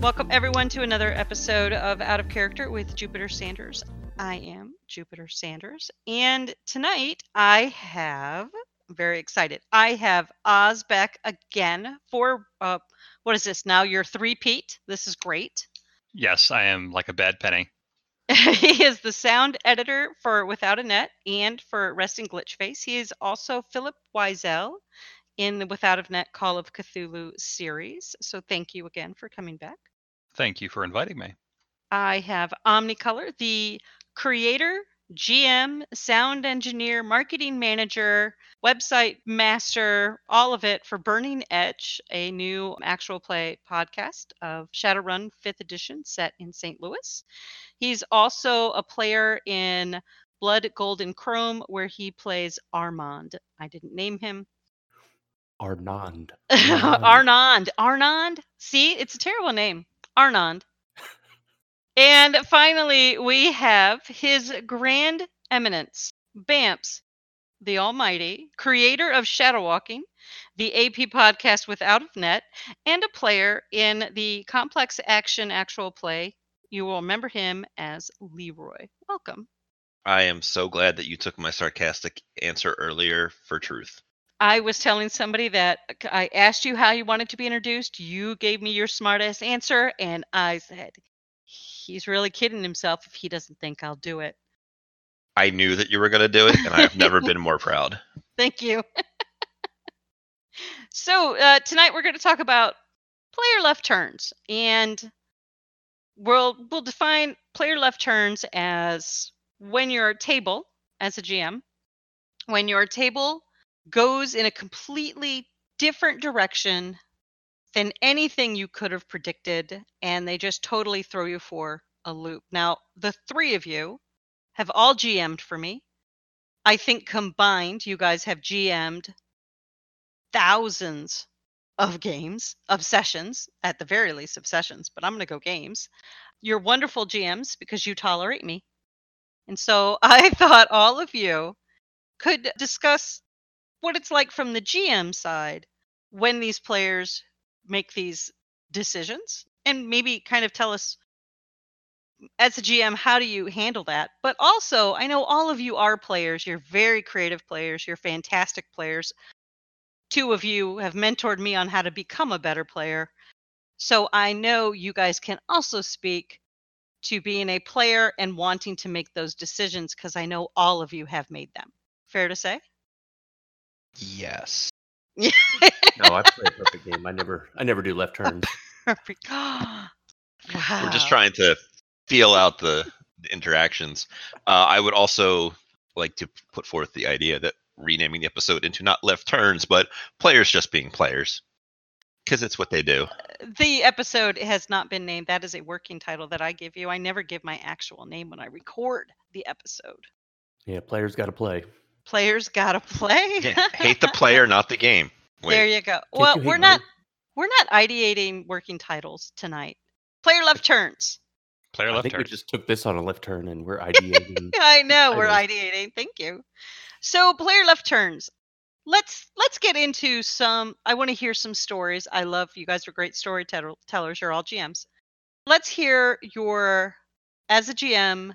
Welcome, everyone, to another episode of Out of Character with Jupiter Sanders. I am Jupiter Sanders, and tonight I have, I'm very excited, I have Oz back again for, uh, what is this now? Your three-peat. This is great. Yes, I am like a bad penny. he is the sound editor for Without a Net and for Resting Glitch Face. He is also Philip Wiesel in the Without a Net Call of Cthulhu series. So thank you again for coming back. Thank you for inviting me. I have Omnicolor, the creator, GM, sound engineer, marketing manager, website master, all of it for Burning Edge, a new actual play podcast of Shadowrun 5th edition set in St. Louis. He's also a player in Blood Gold and Chrome, where he plays Armand. I didn't name him. Arnond. Arnond. Arnond. See, it's a terrible name. Arnond. And finally, we have His Grand Eminence, Bamce, the Almighty, creator of Shadowwalking, the AP podcast Without a Net, and a player in the complex action actual play. You will remember him as Leroy. Welcome. I am so glad that you took my sarcastic answer earlier for truth. I was telling somebody that I asked you how you wanted to be introduced. You gave me your smartass answer, and I said, he's really kidding himself if he doesn't think I'll do it. I knew that you were going to do it, and I've never been more proud. Thank you. so uh, tonight we're going to talk about player left turns, and we'll we'll define player left turns as when your table as a GM, when your table goes in a completely different direction than anything you could have predicted, and they just totally throw you for a loop. Now, the three of you have all GM'd for me. I think combined, you guys have GM'd thousands of games, of sessions, at the very least of sessions, but I'm going to go games. You're wonderful GMs because you tolerate me. And so I thought all of you could discuss what it's like from the GM side when these players make these decisions and maybe kind of tell us as a GM how do you handle that? But also I know all of you are players you're very creative players you're fantastic players. Two of you have mentored me on how to become a better player. So I know you guys can also speak to being a player and wanting to make those decisions because I know all of you have made them. Fair to say Yes. no, I play a perfect game. I never, I never do left turns. Perfect. wow. We're just trying to feel out the, the interactions. Uh, I would also like to put forth the idea that renaming the episode into not left turns, but players just being players. Because it's what they do. The episode has not been named. That is a working title that I give you. I never give my actual name when I record the episode. Yeah, players got to play. Players got to play. Yeah, hate the player, not the game. Wait. There you go. Well, you we're not we're not ideating working titles tonight. Player left turns. Player left I left think turn. we just took this on a left turn and we're ideating. I know we're ideating. Thank you. So player left turns. Let's let's get into some. I want to hear some stories. I love you guys are great storytellers. You're all GMs. Let's hear your as a GM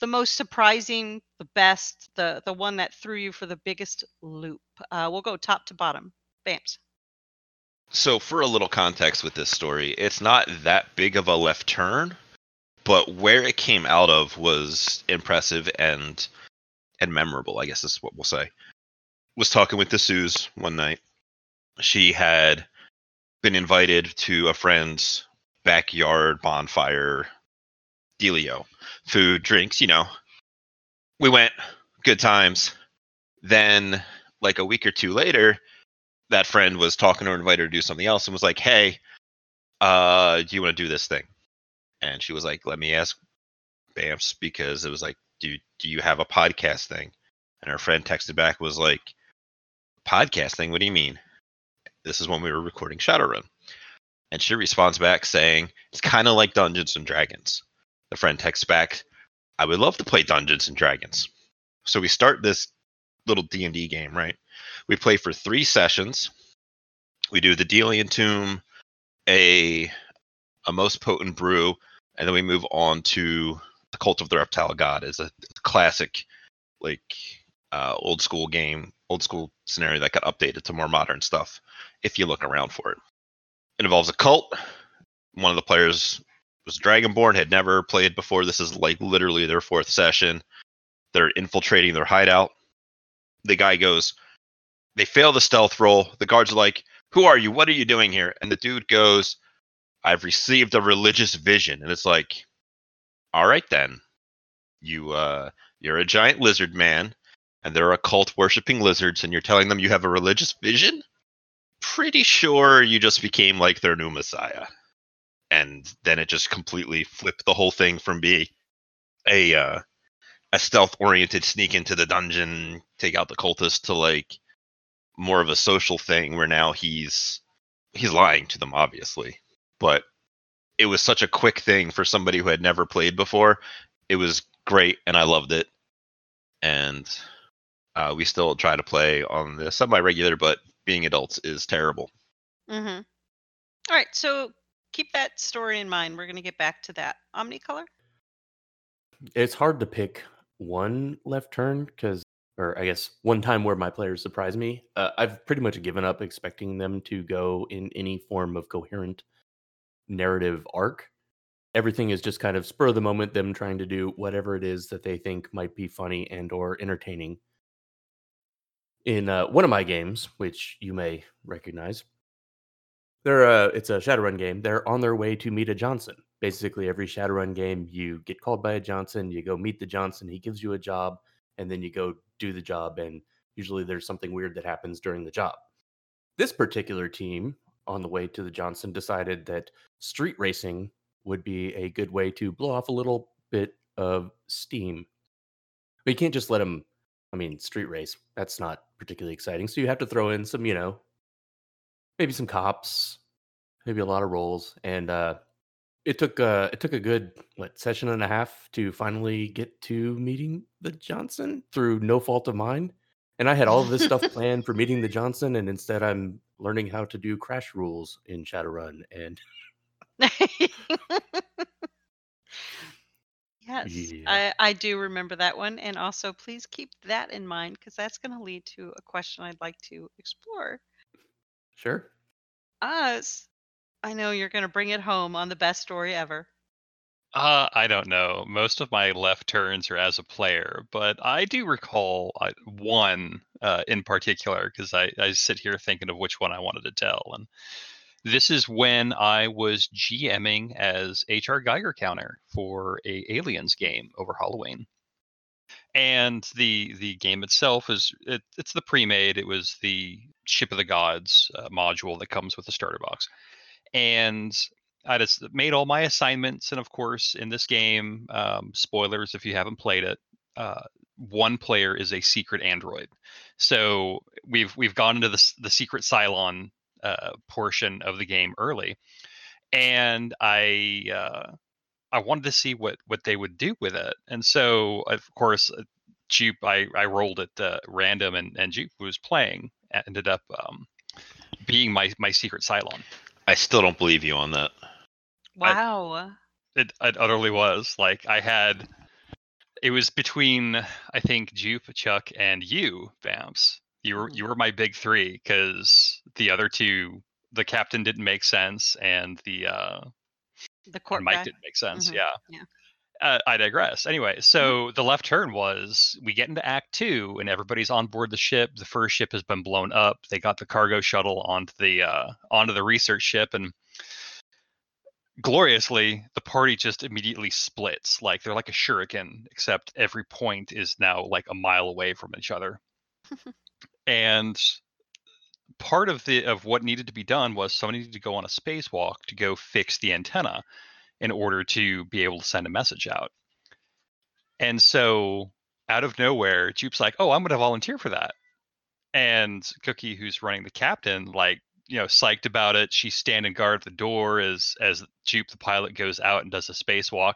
the most surprising, the best, the the one that threw you for the biggest loop. Uh, we'll go top to bottom. Bamce. So, for a little context with this story, it's not that big of a left turn, but where it came out of was impressive and and memorable. I guess is what we'll say. Was talking with the Sue's one night. She had been invited to a friend's backyard bonfire dealio, food, drinks, you know. We went, good times. Then, like a week or two later, that friend was talking to her, invited her to do something else, and was like, "Hey, uh, do you want to do this thing?" And she was like, "Let me ask Bamce," because it was like, "Do do you have a podcast thing?" And her friend texted back was like, "Podcast thing? What do you mean?" This is when we were recording Shadowrun, and she responds back saying, "It's kind of like Dungeons and Dragons." The friend texts back, "I would love to play Dungeons and Dragons." So we start this little D and D game, right? We play for three sessions. We do the Delian Tomb, a a most potent brew, and then we move on to the Cult of the Reptile God is a classic, like uh, old school game, old school scenario that got updated to more modern stuff. If you look around for it, it involves a cult. One of the players was Dragonborn, had never played before. This is like literally their fourth session. They're infiltrating their hideout. The guy goes, they fail the stealth roll. The guards are like, Who are you? What are you doing here? And the dude goes, I've received a religious vision. And it's like, All right then. You uh you're a giant lizard man, and they're a cult worshipping lizards, and you're telling them you have a religious vision? Pretty sure you just became like their new messiah. And then it just completely flipped the whole thing from being a uh a stealth oriented sneak into the dungeon, take out the cultist to like more of a social thing where now he's he's lying to them obviously. But it was such a quick thing for somebody who had never played before. It was great and i loved it. And uh, we still try to play on the semi-regular but being adults is terrible. Mm-hmm. All right, so keep that story in mind. We're going to get back to that. Omnicolor? It's hard to pick one left turn because, or I guess one time where my players surprised me. Uh, I've pretty much given up expecting them to go in any form of coherent narrative arc. Everything is just kind of spur of the moment, them trying to do whatever it is that they think might be funny and or entertaining. In uh, one of my games, which you may recognize, they're uh, it's a Shadowrun game. They're on their way to meet a Johnson. Basically, every Shadowrun game, you get called by a Johnson, you go meet the Johnson, he gives you a job, and then you go do the job. And usually, there's something weird that happens during the job. This particular team, on the way to the Johnson, decided that street racing would be a good way to blow off a little bit of steam. But you can't just let them. I mean, street race. That's not particularly exciting. So you have to throw in some, you know, maybe some cops, maybe a lot of rolls, and uh, it took uh, it took a good what session and a half to finally get to meeting the Johnson through no fault of mine. And I had all of this stuff planned for meeting the Johnson, and instead I'm learning how to do crash rules in Shadowrun. And yes, Yeah. I, I do remember that one. And also, please keep that in mind because that's going to lead to a question I'd like to explore. Sure, Oz, I know you're going to bring it home on the best story ever. Uh, I don't know. Most of my left turns are as a player, but I do recall uh, one uh, in particular because I, I sit here thinking of which one I wanted to tell. And this is when I was GMing as HR Geiger counter for a Aliens game over Halloween. And the the game itself is it, it's the pre-made. It was the Ship of the Gods uh, module that comes with the starter box, and I just made all my assignments. And of course, in this game, um, spoilers if you haven't played it, uh, one player is a secret android. So we've we've gone into the the secret Cylon uh, portion of the game early, and I uh, I wanted to see what what they would do with it. And so of course, uh, Jupe I I rolled it uh, random, and and Jupe was playing ended up um, being my my secret Cylon. i still don't believe you on that I- Wow. it, it utterly was like i had it was between i think jupe chuck and you Bamce you were you were my big three because the other two the captain didn't make sense and the uh the court and mike guy. didn't make sense Mhm, yeah. Yeah. uh, i digress. Anyway so the left turn was we get into act two and everybody's on board the ship. The first ship has been blown up. They got the cargo shuttle onto the uh onto the research ship and gloriously the party just immediately splits. Like they're like a shuriken except every point is now like a mile away from each other. And part of the of what needed to be done was somebody needed to go on a spacewalk to go fix the antenna in order to be able to send a message out. And so out of nowhere jupe's like oh i'm going to volunteer for that. And cookie who's running the captain like you know psyched about it. She's standing guard at the door as as jupe the pilot goes out and does a spacewalk.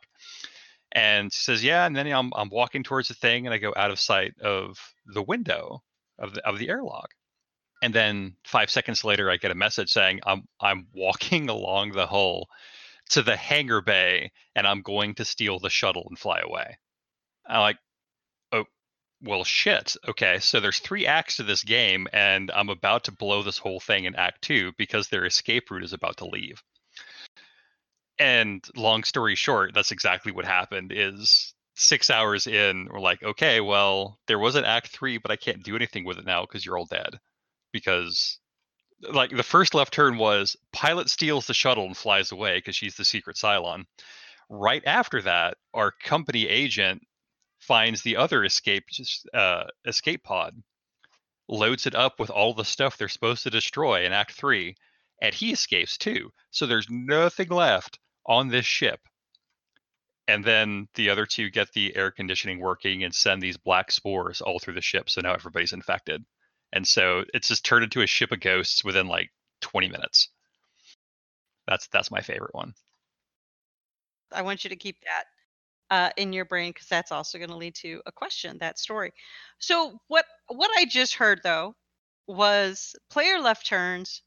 And she says yeah and then I'm, I'm walking towards the thing and i go out of sight of the window of the of the airlock and then five seconds later i get a message saying i'm i'm walking along the hull to the hangar bay and I'm going to steal the shuttle and fly away. I'm like, oh, well, shit. Okay, so there's three acts to this game, and I'm about to blow this whole thing in Act Two because their escape route is about to leave. And long story short, that's exactly what happened. Is six hours in, we're like, okay, well, there was an Act Three, but I can't do anything with it now because you're all dead. Because like the first left turn was pilot steals the shuttle and flies away because she's the secret Cylon. Right after that, our company agent finds the other escape uh, escape pod, loads it up with all the stuff they're supposed to destroy in Act Three, and he escapes too. So there's nothing left on this ship. And then the other two get the air conditioning working and send these black spores all through the ship. So now everybody's infected and so it's just turned into a ship of ghosts within like 20 minutes. That's that's my favorite one. I want you to keep that uh, in your brain because that's also going to lead to a question. That story. So what what I just heard though was player left turns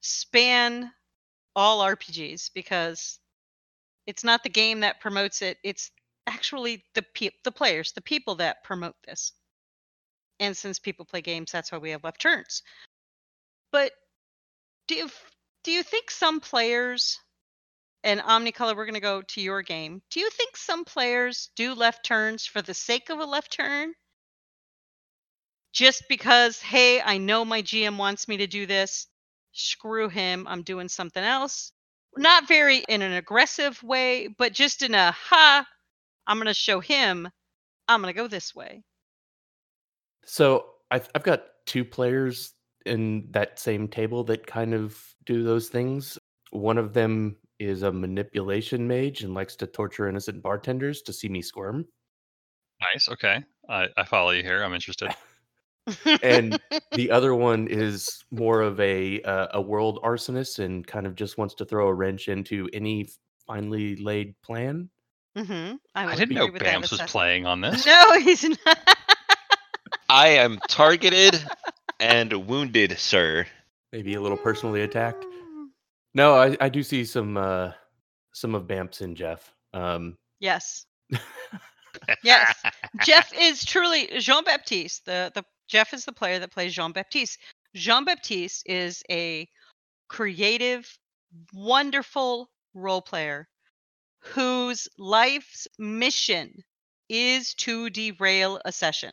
span all RPGs because it's not the game that promotes it. It's actually the pe- the players, the people that promote this and since people play games, that's why we have left turns. But do you do you think some players and Omnicolor, we're going to go to your game. Do you think some players do left turns for the sake of a left turn? Just because, hey, I know my GM wants me to do this. Screw him. I'm doing something else. Not very in an aggressive way, but just in a ha, I'm going to show him I'm going to go this way. So I've, I've got two players in that same table that kind of do those things. One of them is a manipulation mage and likes to torture innocent bartenders to see me squirm. Nice. Okay. I, I follow you here. I'm interested. and the other one is more of a uh, a world arsonist and kind of just wants to throw a wrench into any finely laid plan. Mm-hmm. I, I didn't know Bamce was playing on this. No, he's not. I am targeted and wounded, sir. Maybe a little personally attacked. No, I, I do see some uh some of Bamce in Jeff. Um Yes. yes. Jeff is truly Jean Baptiste. The the Jeff is the player that plays Jean Baptiste. Jean Baptiste is a creative, wonderful role player whose life's mission is to derail a session.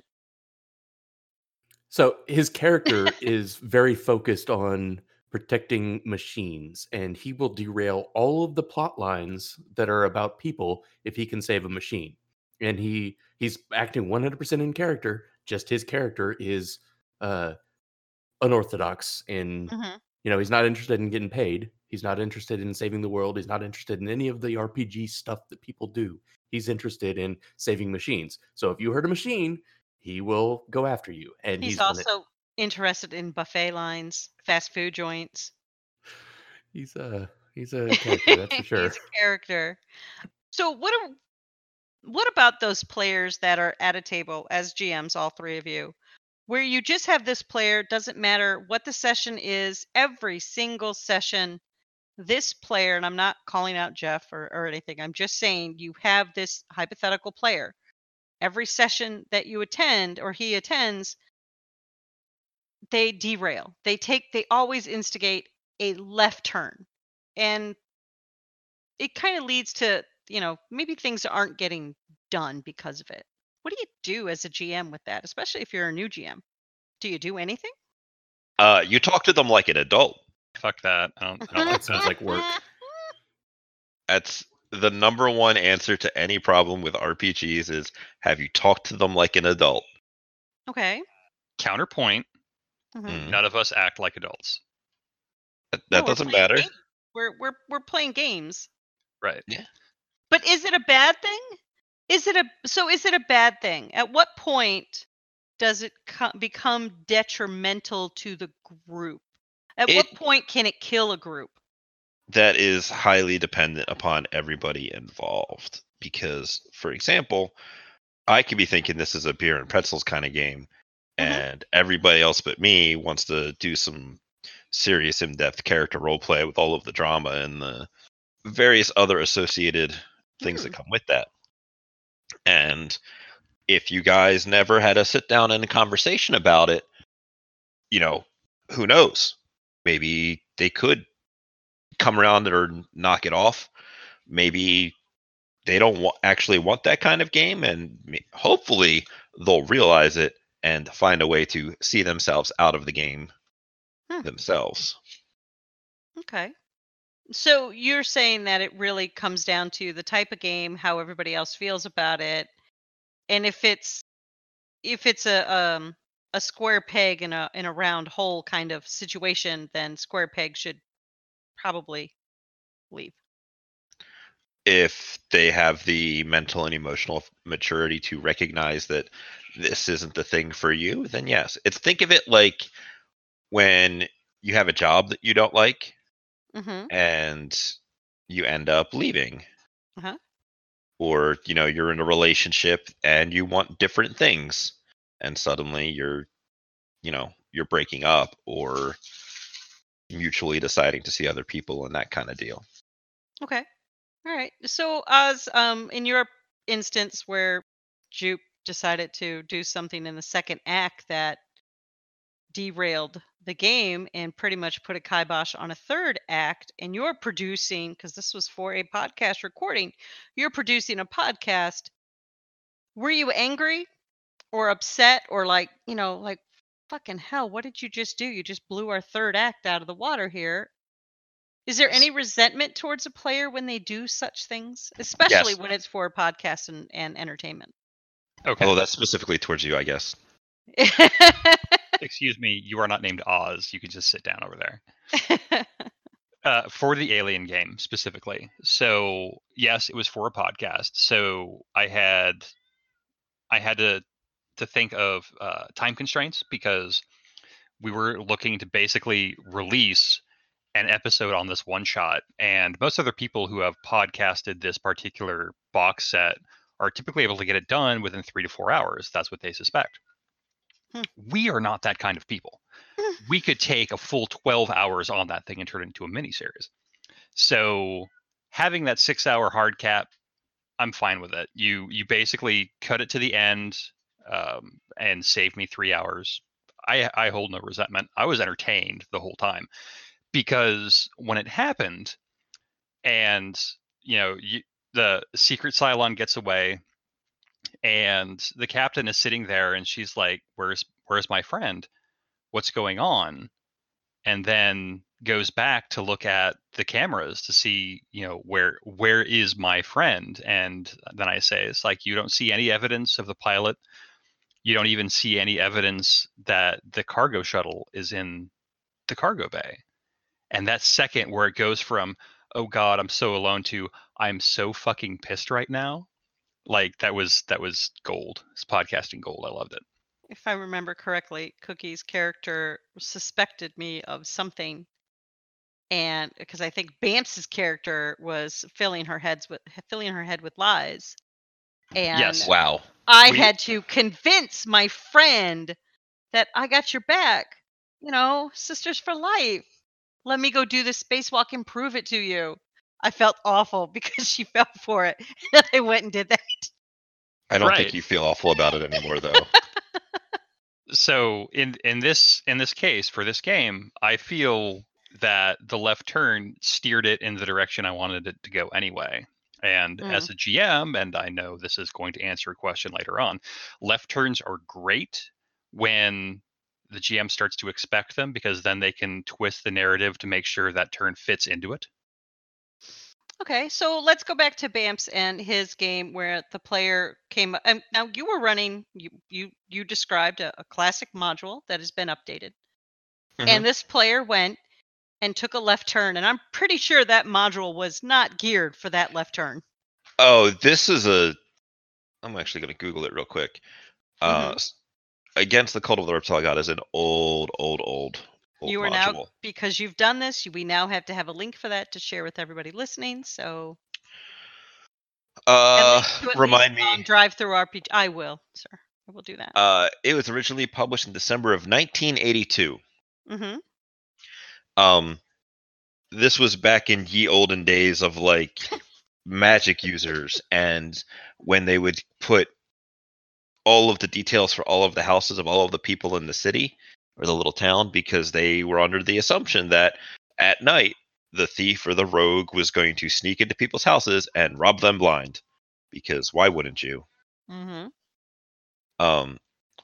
So his character is very focused on protecting machines, and he will derail all of the plot lines that are about people if he can save a machine. And he he's acting 100% in character. Just his character is uh, unorthodox in mm-hmm. you know he's not interested in getting paid. He's not interested in saving the world. He's not interested in any of the RPG stuff that people do. He's interested in saving machines. So if you hurt a machine, he will go after you. And he's, he's also interested in buffet lines, fast food joints. He's a he's a character, that's for sure. he's a character. So what are what about those players that are at a table as GMs, all three of you, where you just have this player, doesn't matter what the session is, every single session, this player, and I'm not calling out Jeff or, or anything, I'm just saying you have this hypothetical player every session that you attend or he attends they derail. They take they always instigate a left turn. And it kind of leads to you know maybe things aren't getting done because of it. What do you do as a gm with that especially if you're a new gm do you do anything? Uh you talk to them like an adult. Fuck that. I don't, I don't that sounds like work. That's the number one answer to any problem with RPGs is have you talked to them like an adult? Okay. Counterpoint. Mm-hmm. None of us act like adults. That, that no, doesn't matter. Games. We're we're we're playing games. Right. Yeah. But is it a bad thing? Is it a so is it a bad thing? At what point does it co- become detrimental to the group? At it, what point can it kill a group? That is highly dependent upon everybody involved. Because, for example, I could be thinking this is a beer and pretzels kind of game, mm-hmm. and everybody else but me wants to do some serious, in-depth character role play with all of the drama and the various other associated things Hmm. that come with that. And if you guys never had a sit down and a conversation about it, you know, who knows? Maybe they could come around or knock it off. Maybe they don't wa- actually want that kind of game, and hopefully they'll realize it and find a way to see themselves out of the game Hmm. themselves. Okay. So you're saying that it really comes down to the type of game, how everybody else feels about it, and if it's if it's a um a square peg in a in a round hole kind of situation, then square peg should probably leave. if they have the mental and emotional maturity to recognize that this isn't the thing for you, then yes. It's think of it like when you have a job that you don't like Mm-hmm. and you end up leaving. Uh-huh. Or, you know, you're in a relationship and you want different things and suddenly you're you know, you're breaking up or mutually deciding to see other people and that kind of deal. Okay. All right. So Oz, um, in your instance where Jupe decided to do something in the second act that derailed the game and pretty much put a kibosh on a third act, and you're producing because this was for a podcast recording, you're producing a podcast. Were you angry or upset or like, you know, like fucking hell, what did you just do? You just blew our third act out of the water here. Is there Yes. any resentment towards a player when they do such things, especially Yes. when it's for a podcast and, and entertainment? Okay. Oh, that's specifically towards you, I guess. Excuse me, you are not named Oz. You can just sit down over there. Uh, for the Alien game specifically. So yes, it was for a podcast. So I had, I had to to think of uh, time constraints because we were looking to basically release an episode on this one shot, and most other people who have podcasted this particular box set are typically able to get it done within three to four hours. That's what they suspect. Hmm. We are not that kind of people. we could take a full 12 hours on that thing and turn it into a mini series. So having that six hour hard cap, I'm fine with it. You you basically cut it to the end um, and saved me three hours. I I hold no resentment. I was entertained the whole time because when it happened, and you know you, the secret Cylon gets away, and the captain is sitting there, and she's like, "Where's where's my friend? What's going on?" And then goes back to look at the cameras to see, you know, where where is my friend? And then I say, it's like you don't see any evidence of the pilot. You don't even see any evidence that the cargo shuttle is in the cargo bay. And that second where it goes from, oh God, I'm so alone to I'm so fucking pissed right now. Like that was that was gold. It's podcasting gold. I loved it. if I remember correctly, Cookie's character suspected me of something, and because I think Bamce's character was filling her heads with filling her head with lies, and Yes. Wow. I We- had to convince my friend that I got your back. You know, sisters for life. Let me go do this spacewalk and prove it to you. I felt awful because she fell for it, and I went and did that. I don't Right. think you feel awful about it anymore, though. so in in this in this case for this game i feel that the left turn steered it in the direction i wanted it to go anyway and as a gm and i know this is going to answer a question later on left turns are great when the gm starts to expect them because then they can twist the narrative to make sure that turn fits into it Okay, so let's go back to Bamce and his game where the player came. Um, now you were running. You you you described a, a classic module that has been updated, Mhm. and this player went and took a left turn, and I'm pretty sure that module was not geared for that left turn. Oh, this is a. I'm actually going to Google it real quick. Uh, Mm-hmm. s- Against the Cult of the Reptile God is an old, old, old, old you are module. now because you've done this. We now have to have a link for that to share with everybody listening. So Uh, link to at remind me. DriveThruRPG. I will, sir. I will do that. Uh, it was originally published in December of 1982. mm-hmm. Um, this was back in ye olden days of like magic users and when they would put all of the details for all of the houses of all of the people in the city or the little town because they were under the assumption that at night the thief or the rogue was going to sneak into people's houses and rob them blind because why wouldn't you Mm-hmm. um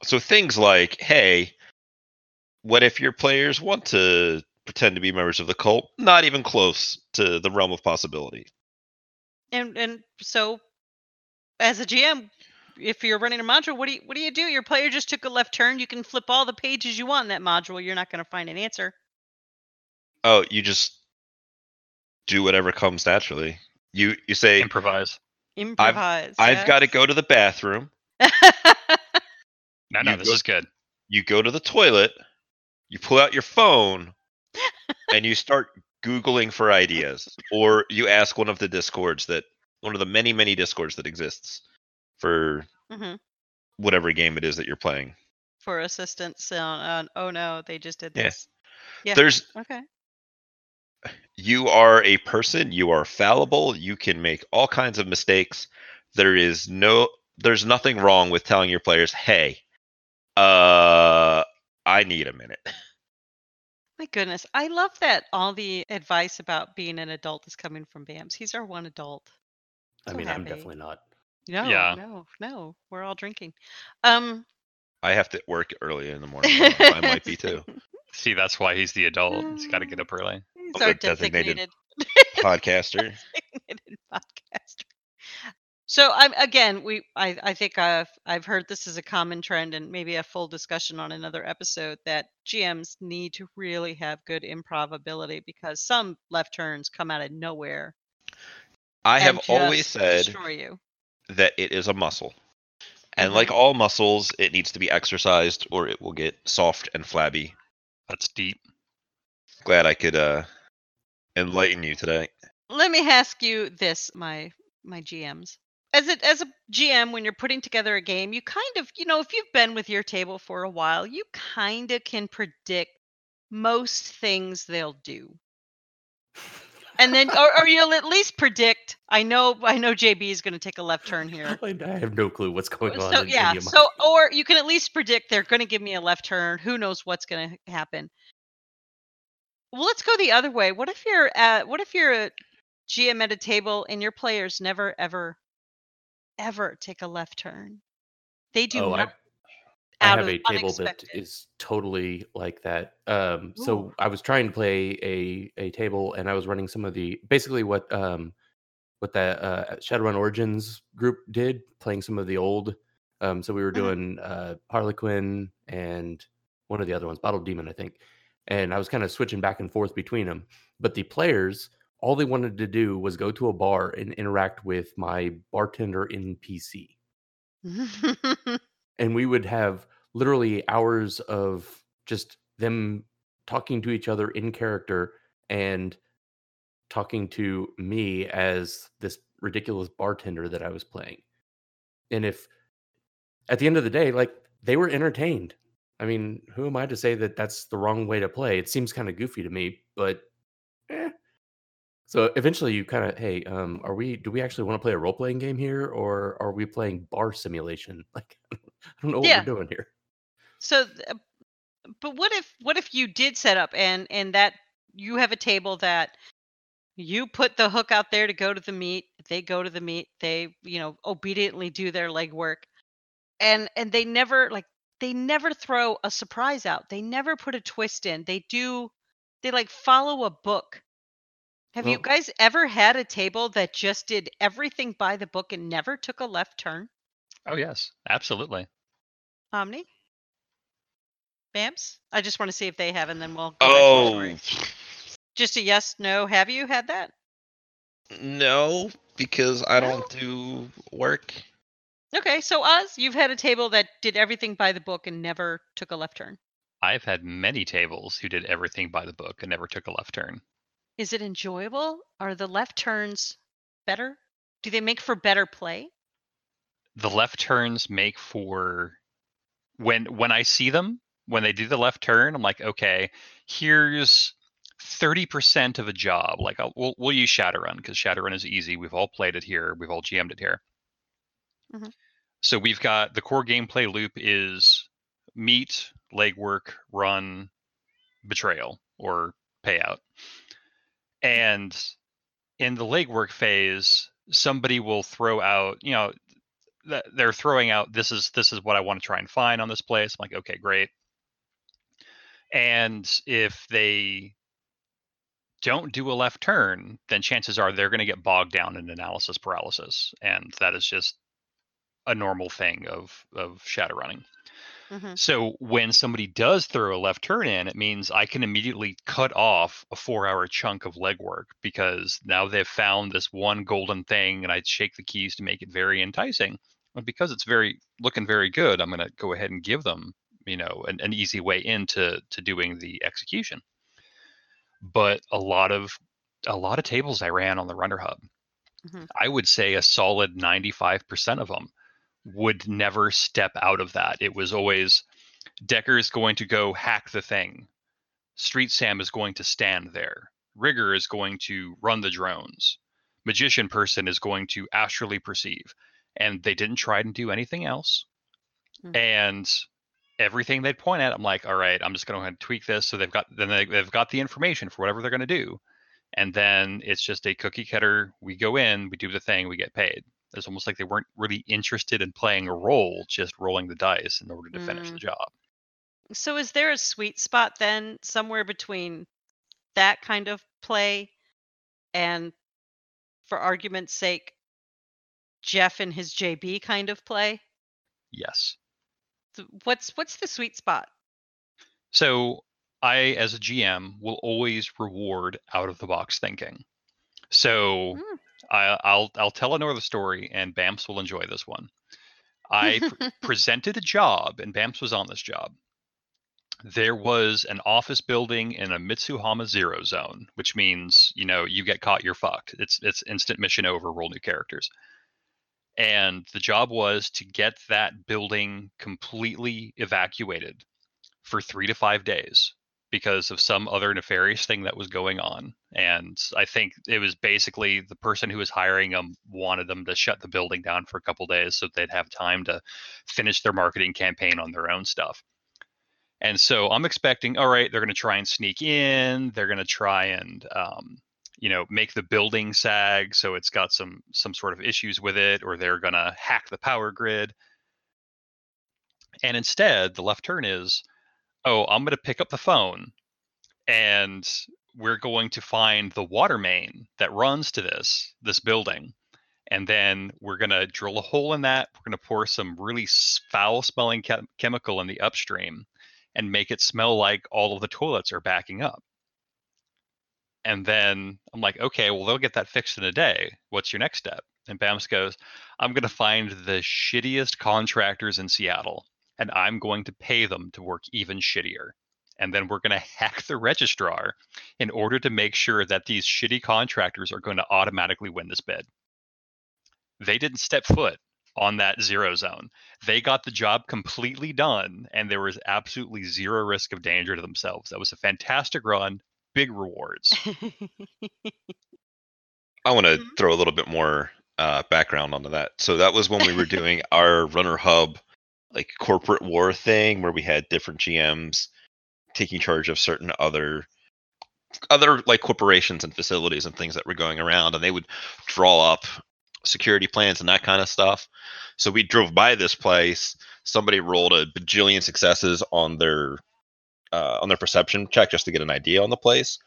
so things like hey what if your players want to pretend to be members of the cult not even close to the realm of possibility And and so, as a GM, if you're running a module, what do you what do you do? Your player just took a left turn. You can flip all the pages you want in that module. You're not going to find an answer. oh you just do whatever comes naturally you you say Improvise. Improvise. i've got to go to the bathroom No, no, You this go- is good. you go to the toilet, you pull out your phone, and you start Googling for ideas. Or you ask one of the discords that one of the many, many discords that exists for hmm whatever game it is that you're playing. For assistance on, on oh no, they just did Yeah. this. Yeah. There's Okay. you are a person, you are fallible, you can make all kinds of mistakes. There is no there's nothing wrong with telling your players, "Hey, uh I need a minute." My goodness, I love that all the advice about being an adult is coming from Bamce. He's our one adult. I So mean, I'm happy. definitely not. No, Yeah. no, no. We're all drinking. Um, I have to work early in the morning. I might be too. See, that's why he's the adult. He's got to get up early. He's I'm our a designated designated Podcaster. designated podcaster. So I'm again, we I, I think I've I've heard this is a common trend and maybe a full discussion on another episode that GMs need to really have good improv ability because some left turns come out of nowhere. I have always just said destroy you. that it is a muscle. And like all muscles, it needs to be exercised or it will get soft and flabby. That's deep. Glad I could uh enlighten you today. Let me ask you this, my my GMs. As a as a GM, when you're putting together a game, you kind of, you know, if you've been with your table for a while, you kind of can predict most things they'll do. And then or, or you'll at least predict, I know I know JB is going to take a left turn here. I have no clue what's going on. So yeah, any of my so or you can at least predict they're going to give me a left turn. Who knows what's going to happen? Well, let's go the other way. What if you're at what if you're a GM at a table and your players never ever ever take a left turn? They do Oh, I- not I out have of a table that unexpected. is totally like that. Um, Ooh. so I was trying to play a a table, and I was running some of the basically what um what that uh, Shadowrun Origins group did, playing some of the old. Um, so we were Mhm. doing uh, Harlequin and one of the other ones, Bottle Demon, I think. And I was kind of switching back and forth between them. But the players, all they wanted to do was go to a bar and interact with my bartender NPC and we would have literally hours of just them talking to each other in character and talking to me as this ridiculous bartender that I was playing. And if at the end of the day, like they were entertained. I mean, who am I to say that that's the wrong way to play? It seems kind of goofy to me, but. So eventually you kind of, hey, um, are we, do we actually want to play a role playing game here or are we playing bar simulation? Like, I don't know what Yeah. we're doing here. So, th- uh, but what if what if you did set up and and that you have a table that you put the hook out there to go to the meet, they go to the meet, they you know obediently do their legwork, and and they never like they never throw a surprise out. They never put a twist in. They do they like follow a book. Have you guys ever had a table that just did everything by the book and never took a left turn? Oh yes, absolutely. Omni? Bamce? I just want to see if they have, and then we'll. Go back to the Oh. Just a yes, no. Have you had that? no, because I No? don't do work. Okay, so Oz, you've had a table that did everything by the book and never took a left turn. I've had many tables who did everything by the book and never took a left turn. Is it enjoyable? Are the left turns better? Do they make for better play? The left turns make for when when I see them when they do the left turn. I'm like, okay, here's 30% of a job, like I'll, we'll, we'll use Shadowrun because Shadowrun is easy. We've all played it here. We've all GM'd it here. Mhm. So we've got the core gameplay loop is meet, legwork, run, betrayal, or payout. And in the legwork phase, somebody will throw out, you know, th- they're throwing out this is this is what I want to try and find on this place. I'm like, okay, great. And if they don't do a left turn, then chances are they're going to get bogged down in analysis paralysis, and that is just a normal thing of of shadow running. Mhm. So when somebody does throw a left turn in, it means I can immediately cut off a four hour chunk of legwork because now they've found this one golden thing and I shake the keys to make it very enticing. But because it's very looking very good, I'm going to go ahead and give them, you know, an, an easy way into to doing the execution. But a lot of a lot of tables I ran on the runner hub, Mhm. I would say a solid 95% of them would never step out of that. It was always Decker is going to go hack the thing. Street Sam is going to stand there. Rigger is going to run the drones. Magician person is going to astrally perceive. And they didn't try and do anything else. Mm. And everything they'd point at, I'm like, all right, I'm just going to go ahead and tweak this. So they've got then they, they've got the information for whatever they're going to do. And then it's just a cookie cutter. We go in, we do the thing, we get paid. It's almost like they weren't really interested in playing a role, just rolling the dice in order to finish Mm. the job. So is there a sweet spot then somewhere between that kind of play and for argument's sake Jeff and his JB kind of play? Yes. What's what's the sweet spot? So I, as a GM, will always reward out of the box thinking. So Mm. I, I'll I'll tell another story, and Bamce will enjoy this one. I pr- presented a job, and Bamce was on this job. There was an office building in a Mitsuhama zero zone, which means you know you get caught, you're fucked. It's it's instant mission over. Roll new characters. And the job was to get that building completely evacuated for three to five days because of some other nefarious thing that was going on. And I think it was basically the person who was hiring them wanted them to shut the building down for a couple days so they'd have time to finish their marketing campaign on their own stuff. And so I'm expecting, all right, they're going to try and sneak in. They're going to try and, um, you know, make the building sag so it's got some some sort of issues with it, or they're going to hack the power grid. And instead, the left turn is, oh, I'm going to pick up the phone and we're going to find the water main that runs to this this building and then we're going to drill a hole in that we're going to pour some really foul smelling chem- chemical in the upstream and make it smell like all of the toilets are backing up. And then i'm like okay well they'll get that fixed in a day. What's your next step? And Bamce goes i'm going to find the shittiest contractors in seattle and i'm going to pay them to work even shittier and then we're going to hack the registrar in order to make sure that these shitty contractors are going to automatically win this bid. They didn't step foot on that zero zone. They got the job completely done, and there was absolutely zero risk of danger to themselves. That was a fantastic run, big rewards. I want to Mhm. throw a little bit more uh, background onto that. So that was when we were doing our Runner Hub like corporate war thing, where we had different GMs taking charge of certain other other like corporations and facilities and things that were going around, and they would draw up security plans and that kind of stuff. So we drove by this place. Somebody rolled a bajillion successes on their uh, on their perception check just to get an idea on the place,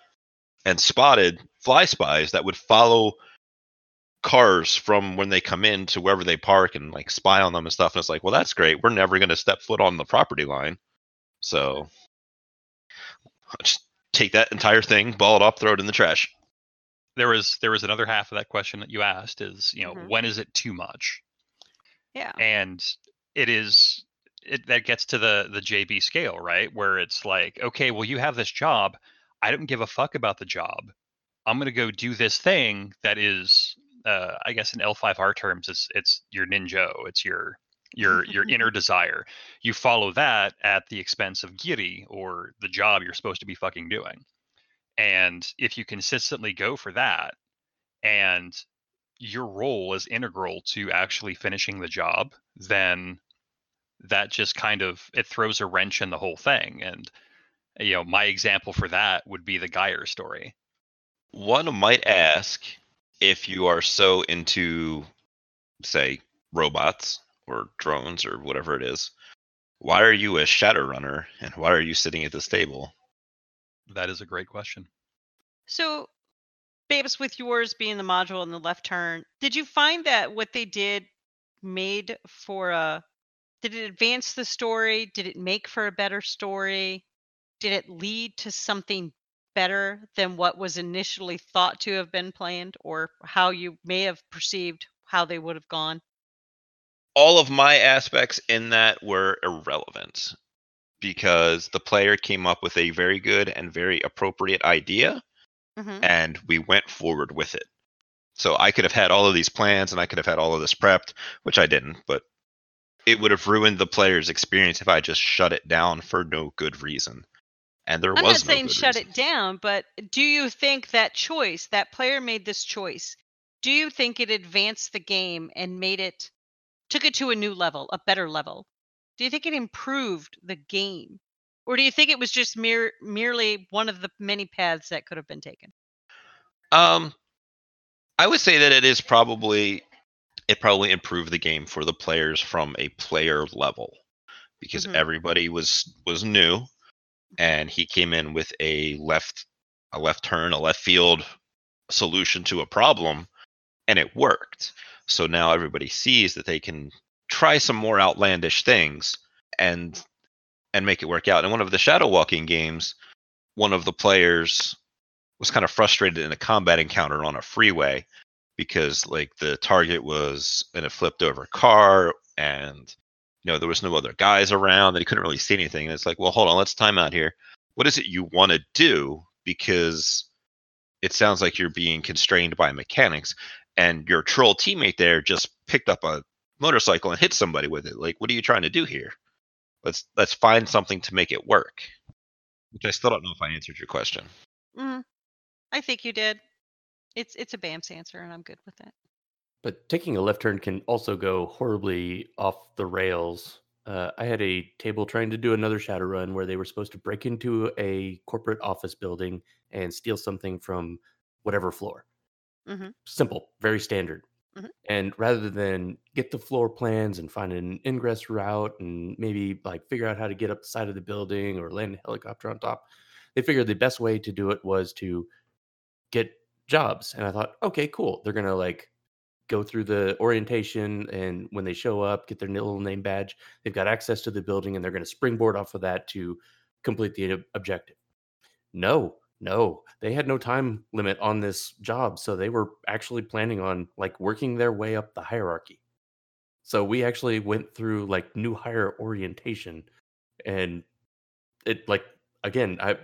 and spotted fly spies that would follow cars from when they come in to wherever they park and like spy on them and stuff. And it's like, well, that's great. We're never going to step foot on the property line, so just take that entire thing, ball it up, throw it in the trash. There was there was another half of that question that you asked is, you know, Mhm. when is it too much? yeah. and it is it that gets to the the JB scale, right? Where it's like, okay, well, you have this job. I don't give a fuck about the job. I'm gonna go do this thing that is, uh, I guess in L5R terms, it's it's your ninjo. It's your your your inner desire. You follow that at the expense of Giri or the job you're supposed to be fucking doing. And if you consistently go for that and your role is integral to actually finishing the job, then that just kind of it throws a wrench in the whole thing. And you know, my example for that would be the Geyer story. One might ask if you are so into, say, robots or drones or whatever it is, why are you a Shadowrunner and why are you sitting at this table? That is a great question. So, Bamce, with yours being the module in the left turn, did you find that what they did made for a did it advance the story? Did it make for a better story? Did it lead to something better than what was initially thought to have been planned or how you may have perceived how they would have gone? All of my aspects in that were irrelevant because the player came up with a very good and very appropriate idea hmm and we went forward with it. So I could have had all of these plans and I could have had all of this prepped, which I didn't, but it would have ruined the player's experience if I just shut it down for no good reason. And there I'm was not saying no shut reason. it down, but do you think that choice, that player made this choice, do you think it advanced the game and made it, took it to a new level, a better level? Do you think it improved the game? Or do you think it was just mere, merely one of the many paths that could have been taken? Um, I would say that it is probably it probably improved the game for the players from a player level because Mhm. everybody was was new and he came in with a left a left turn a left field solution to a problem and it worked. So now everybody sees that they can try some more outlandish things and and make it work out. In one of the shadow walking games one of the players was kind of frustrated in a combat encounter on a freeway because like the target was in a flipped over car and you know there was no other guys around and he couldn't really see anything and it's like well hold on let's time out here. What is it you want to do? Because it sounds like you're being constrained by mechanics and your troll teammate there just picked up a motorcycle and hit somebody with it like what are you trying to do here? Let's let's find something to make it work. Which i still don't know if i answered your question. Hmm I think you did. It's it's a Bamce answer, and I'm good with that. But taking a left turn can also go horribly off the rails. Uh, I had a table trying to do another Shadowrun where they were supposed to break into a corporate office building and steal something from whatever floor. Mhm. Simple, very standard. Mhm. And rather than get the floor plans and find an ingress route and maybe like figure out how to get up the side of the building or land a helicopter on top, they figured the best way to do it was to get jobs. And I thought, okay, cool. They're gonna like go through the orientation and when they show up get their little name badge they've got access to the building and they're going to springboard off of that to complete the ob- objective. No no they had no time limit on this job so they were actually planning on like working their way up the hierarchy. So we actually went through like new hire orientation and it like again I,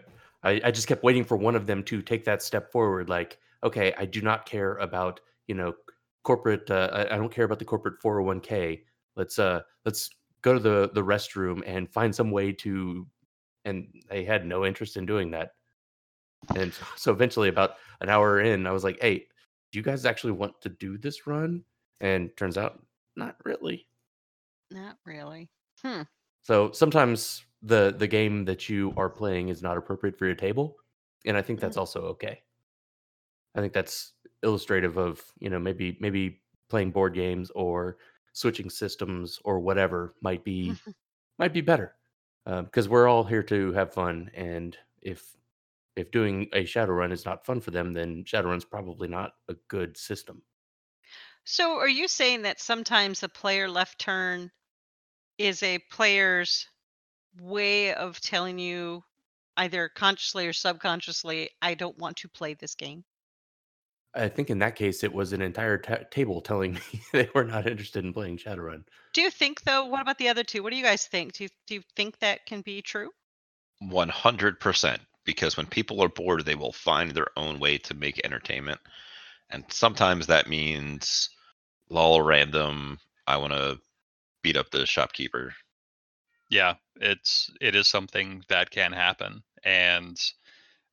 I i just kept waiting for one of them to take that step forward like okay i do not care about you know corporate uh, I, I don't care about the corporate 401k let's uh let's go to the the restroom and find some way to and they had no interest in doing that and so eventually about an hour in i was like hey do you guys actually want to do this run and turns out not really Not really. Hmm. so sometimes the the game that you are playing is not appropriate for your table, and I think that's also okay. I think that's illustrative of you know maybe maybe playing board games or switching systems or whatever might be mm-hmm. might be better uh, because we're all here to have fun, and if if doing a Shadowrun is not fun for them, then shadow Shadowrun's probably not a good system. So, are you saying that sometimes a player left turn is a player's way of telling you, either consciously or subconsciously, I don't want to play this game? I think in that case, it was an entire ta table telling me they were not interested in playing Shadowrun. Do you think, though? What about the other two? What do you guys think? Do you, do you think that can be true? 100% because when people are bored they will find their own way to make entertainment and sometimes that means lol random i want to beat up the shopkeeper Yeah, it's it is something that can happen, and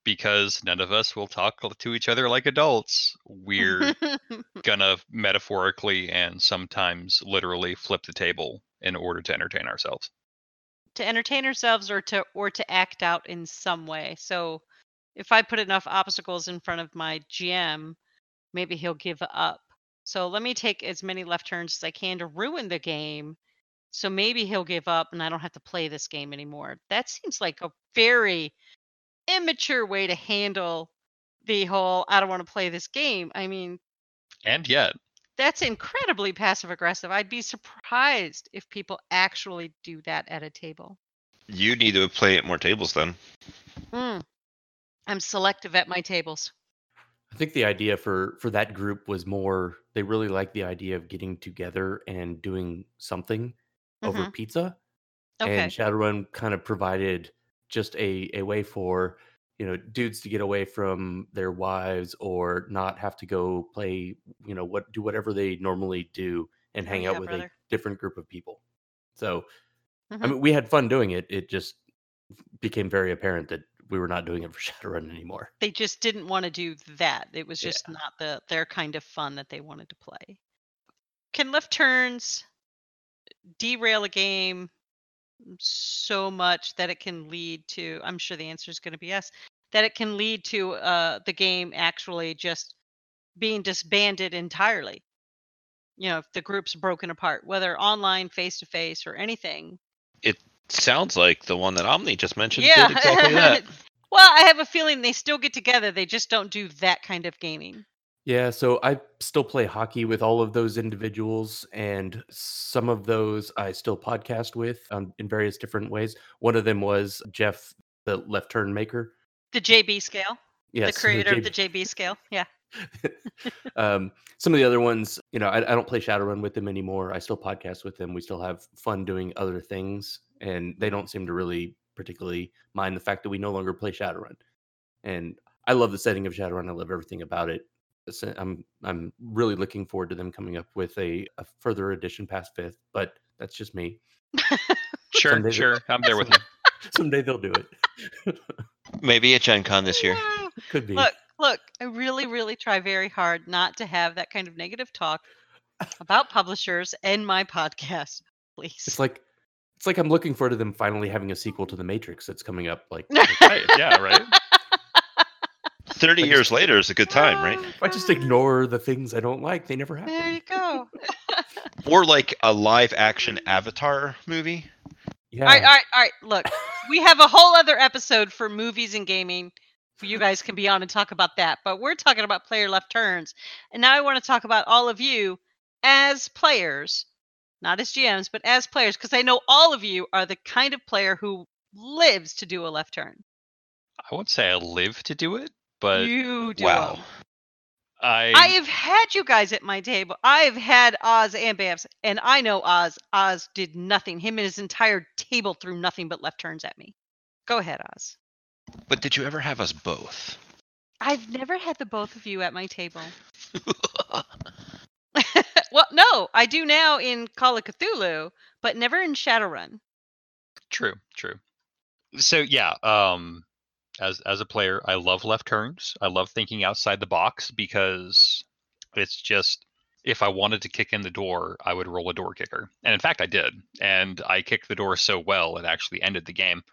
because none of us will talk to each other like adults, we're gonna metaphorically and sometimes literally flip the table in order to entertain ourselves. to entertain ourselves or to or to act out in some way. So if I put enough obstacles in front of my GM, maybe he'll give up. So let me take as many left turns as I can to ruin the game. So maybe he'll give up and I don't have to play this game anymore. That seems like a very immature way to handle the whole I don't want to play this game. I mean, And yet, that's incredibly passive aggressive. I'd be surprised if people actually do that at a table. You need to play at more tables then. Mm. I'm selective at my tables. I think the idea for for that group was more they really like the idea of getting together and doing something over Mhm. pizza. Okay. And Shadowrun kind of provided just a, a way for, you know, dudes to get away from their wives or not have to go play, you know, what do whatever they normally do and Oh, hang yeah, out with brother. a different group of people. So I Mhm. mean we had fun doing it. It just became very apparent that we were not doing it for Shadowrun anymore. They just didn't want to do that. It was Yeah. just not the their kind of fun that they wanted to play. Can left turns derail a game so much that it can lead to I'm sure the answer is going to be yes that it can lead to uh the game actually just being disbanded entirely. You know, if the group's broken apart, whether online, face to face, or anything. It sounds like the one that Omni just mentioned yeah. did exactly that. well, I have a feeling they still get together. They just don't do that kind of gaming. Yeah, so I still play hockey with all of those individuals, and some of those I still podcast with um, in various different ways. One of them was Jeff, the left turn maker. The JB scale, Yes, the creator of the JB scale. Yeah. um, some of the other ones, you know, I, I don't play Shadowrun with them anymore. I still podcast with them. We still have fun doing other things, and they don't seem to really particularly mind the fact that we no longer play Shadowrun. And I love the setting of Shadowrun. I love everything about it. It's- I'm I'm really looking forward to them coming up with a, a further edition past fifth, but that's just me. sure, Someday sure, I'm there with you. Someday they'll do it. Maybe at Gen Con this year. Wow. Could be. Look, look, I really, really try very hard not to have that kind of negative talk about publishers and my podcast. Please. It's like it's like I'm looking forward to them finally having a sequel to The Matrix that's coming up. Like Right, yeah, right. 30 just- years later is a good time, right? if I just ignore the things I don't like, they never happen. There you go. Or like a live action Avatar movie. Yeah. All right, all right, all right. Look, we have a whole other episode for movies and gaming. You guys can be on and talk about that. But we're talking about player left turns. And now I want to talk about all of you as players, not as GMs, but as players, because I know all of you are the kind of player who lives to do a left turn. I won't say I live to do it, but you do. Wow. I I have had you guys at my table. I've had Oz and Bamce, and I know Oz. Oz did nothing. Him and his entire table threw nothing but left turns at me. Go ahead, Oz. But did you ever have us both? I've never had the both of you at my table. well, no, I do now in Call of Cthulhu, but never in Shadowrun. True, true. So yeah, um as as a player, I love left turns. I love thinking outside the box because it's just if I wanted to kick in the door, I would roll a door kicker. And in fact, I did. And I kicked the door so well it actually ended the game.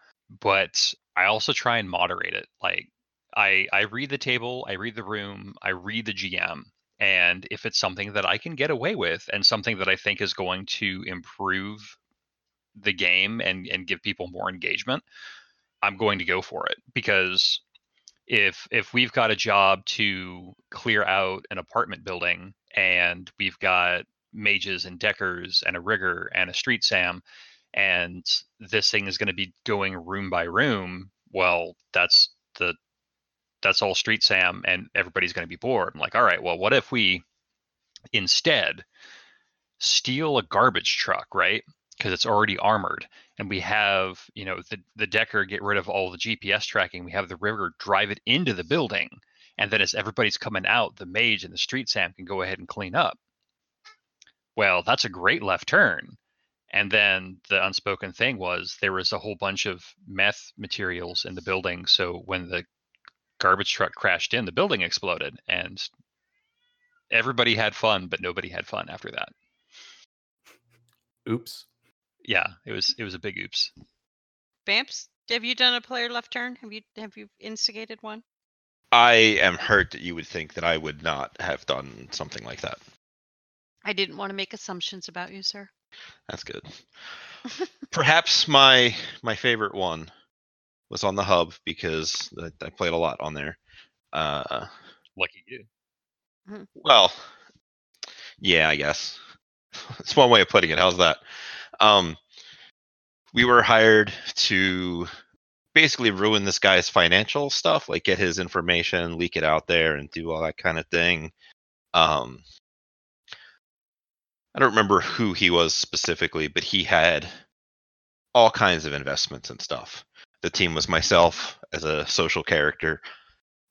But I also try and moderate it. Like I I read the table, I read the room, I read the GM, and if it's something that I can get away with and something that I think is going to improve the game and and give people more engagement i'm going to go for it because if if we've got a job to clear out an apartment building and we've got mages and deckers and a rigger and a street sam and this thing is going to be going room by room well that's the that's all street sam and everybody's going to be bored. I'm like all right well what if we instead steal a garbage truck right because it's already armored and we have you know the, the decker get rid of all the gps tracking we have the rigger drive it into the building and then as everybody's coming out the mage and the street sam can go ahead and clean up well that's a great left turn and then the unspoken thing was there was a whole bunch of meth materials in the building so when the garbage truck crashed in, the building exploded, and everybody had fun, but nobody had fun after that. Oops. Yeah, it was it was a big oops. Bamce, have you done a player left turn? Have you have you instigated one? I am hurt that you would think that I would not have done something like that. I didn't want to make assumptions about you, sir. That's good. Perhaps my my favorite one was on the hub because I, I played a lot on there. Uh, Lucky you. well, yeah, I guess it's one way of putting it. How's that? Um, we were hired to basically ruin this guy's financial stuff, like get his information, leak it out there, and do all that kind of thing. Um, I don't remember who he was specifically, but he had all kinds of investments and stuff. The team was myself as a social character,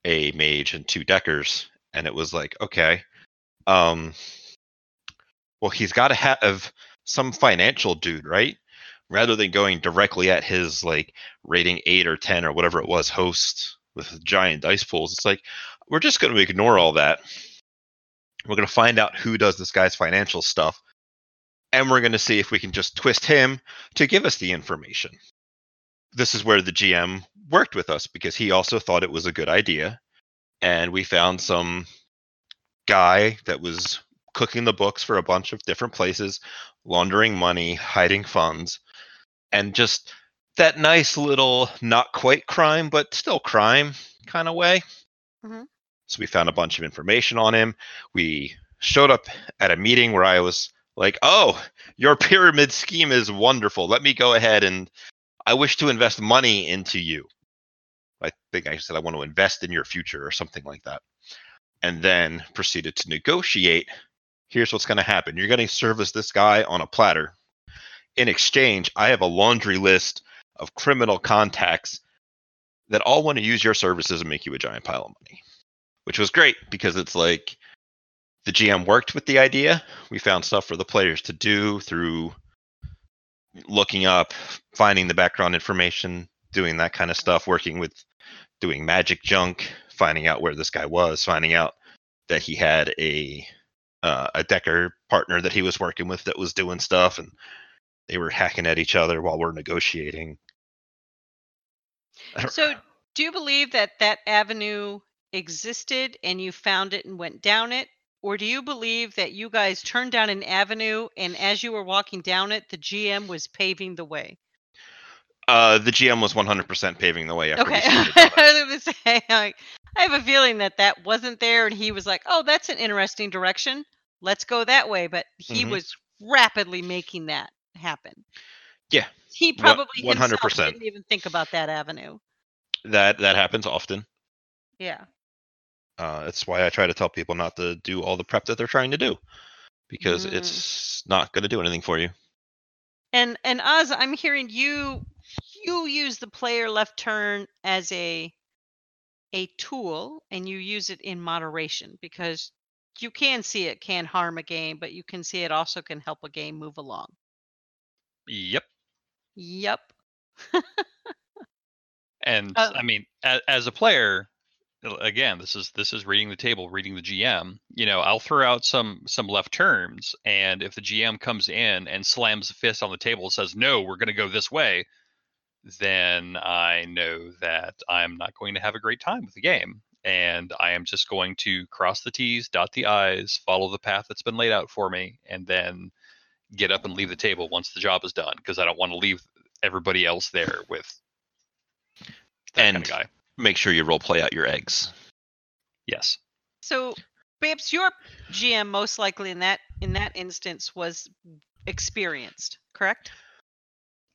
a mage, and two deckers, and it was like, okay, um, well, he's got to have some financial dude, right? Rather than going directly at his like rating eight or ten or whatever it was host with giant dice pools, it's like we're just going to ignore all that. We're going to find out who does this guy's financial stuff, and we're going to see if we can just twist him to give us the information. This is where the GM worked with us because he also thought it was a good idea. And we found some guy that was cooking the books for a bunch of different places, laundering money, hiding funds, and just that nice little not quite crime, but still crime kind of way. Mhm. So we found a bunch of information on him. We showed up at a meeting where I was like, "Oh, your pyramid scheme is wonderful. Let me go ahead and I wish to invest money into you." I think I said I want to invest in your future or something like that. And then proceeded to negotiate. Here's what's going to happen. You're going to service this guy on a platter. In exchange, I have a laundry list of criminal contacts that all want to use your services and make you a giant pile of money. Which was great because it's like the GM worked with the idea. We found stuff for the players to do through looking up, finding the background information, doing that kind of stuff, working with doing magic junk, finding out where this guy was, finding out that he had a uh, a Decker partner that he was working with that was doing stuff, and they were hacking at each other while we're negotiating. So, do you believe that that avenue existed and you found it and went down it? Or do you believe that you guys turned down an avenue and as you were walking down it, the GM was paving the way? Uh, the GM was 100% paving the way after Okay. we started down. I was going to say, I have a feeling that that wasn't there and he was like, oh, that's an interesting direction. Let's go that way. But he Mhm. was rapidly making that happen. Yeah, He probably 100%. didn't even think about that avenue. That that happens often. Yeah. Uh, that's why I try to tell people not to do all the prep that they're trying to do, because Mm. it's not going to do anything for you. And and Oz, I'm hearing you you use the player left turn as a a tool and you use it in moderation because you can see it can harm a game, but you can see it also can help a game move along. Yep. Yep. And Uh, I mean, as, as a player, uh, again, this is this is reading the table, reading the GM. You know, I'll throw out some some left turns, and if the GM comes in and slams a fist on the table and says, "No, we're going to go this way," then I know that I'm not going to have a great time with the game, and I am just going to cross the T's, dot the I's, follow the path that's been laid out for me, and then get up and leave the table once the job is done because I don't want to leave everybody else there with that kind And- of guy. Make sure you role play out your eggs. Yes. So Bamce, your GM most likely in that in that instance was experienced, correct?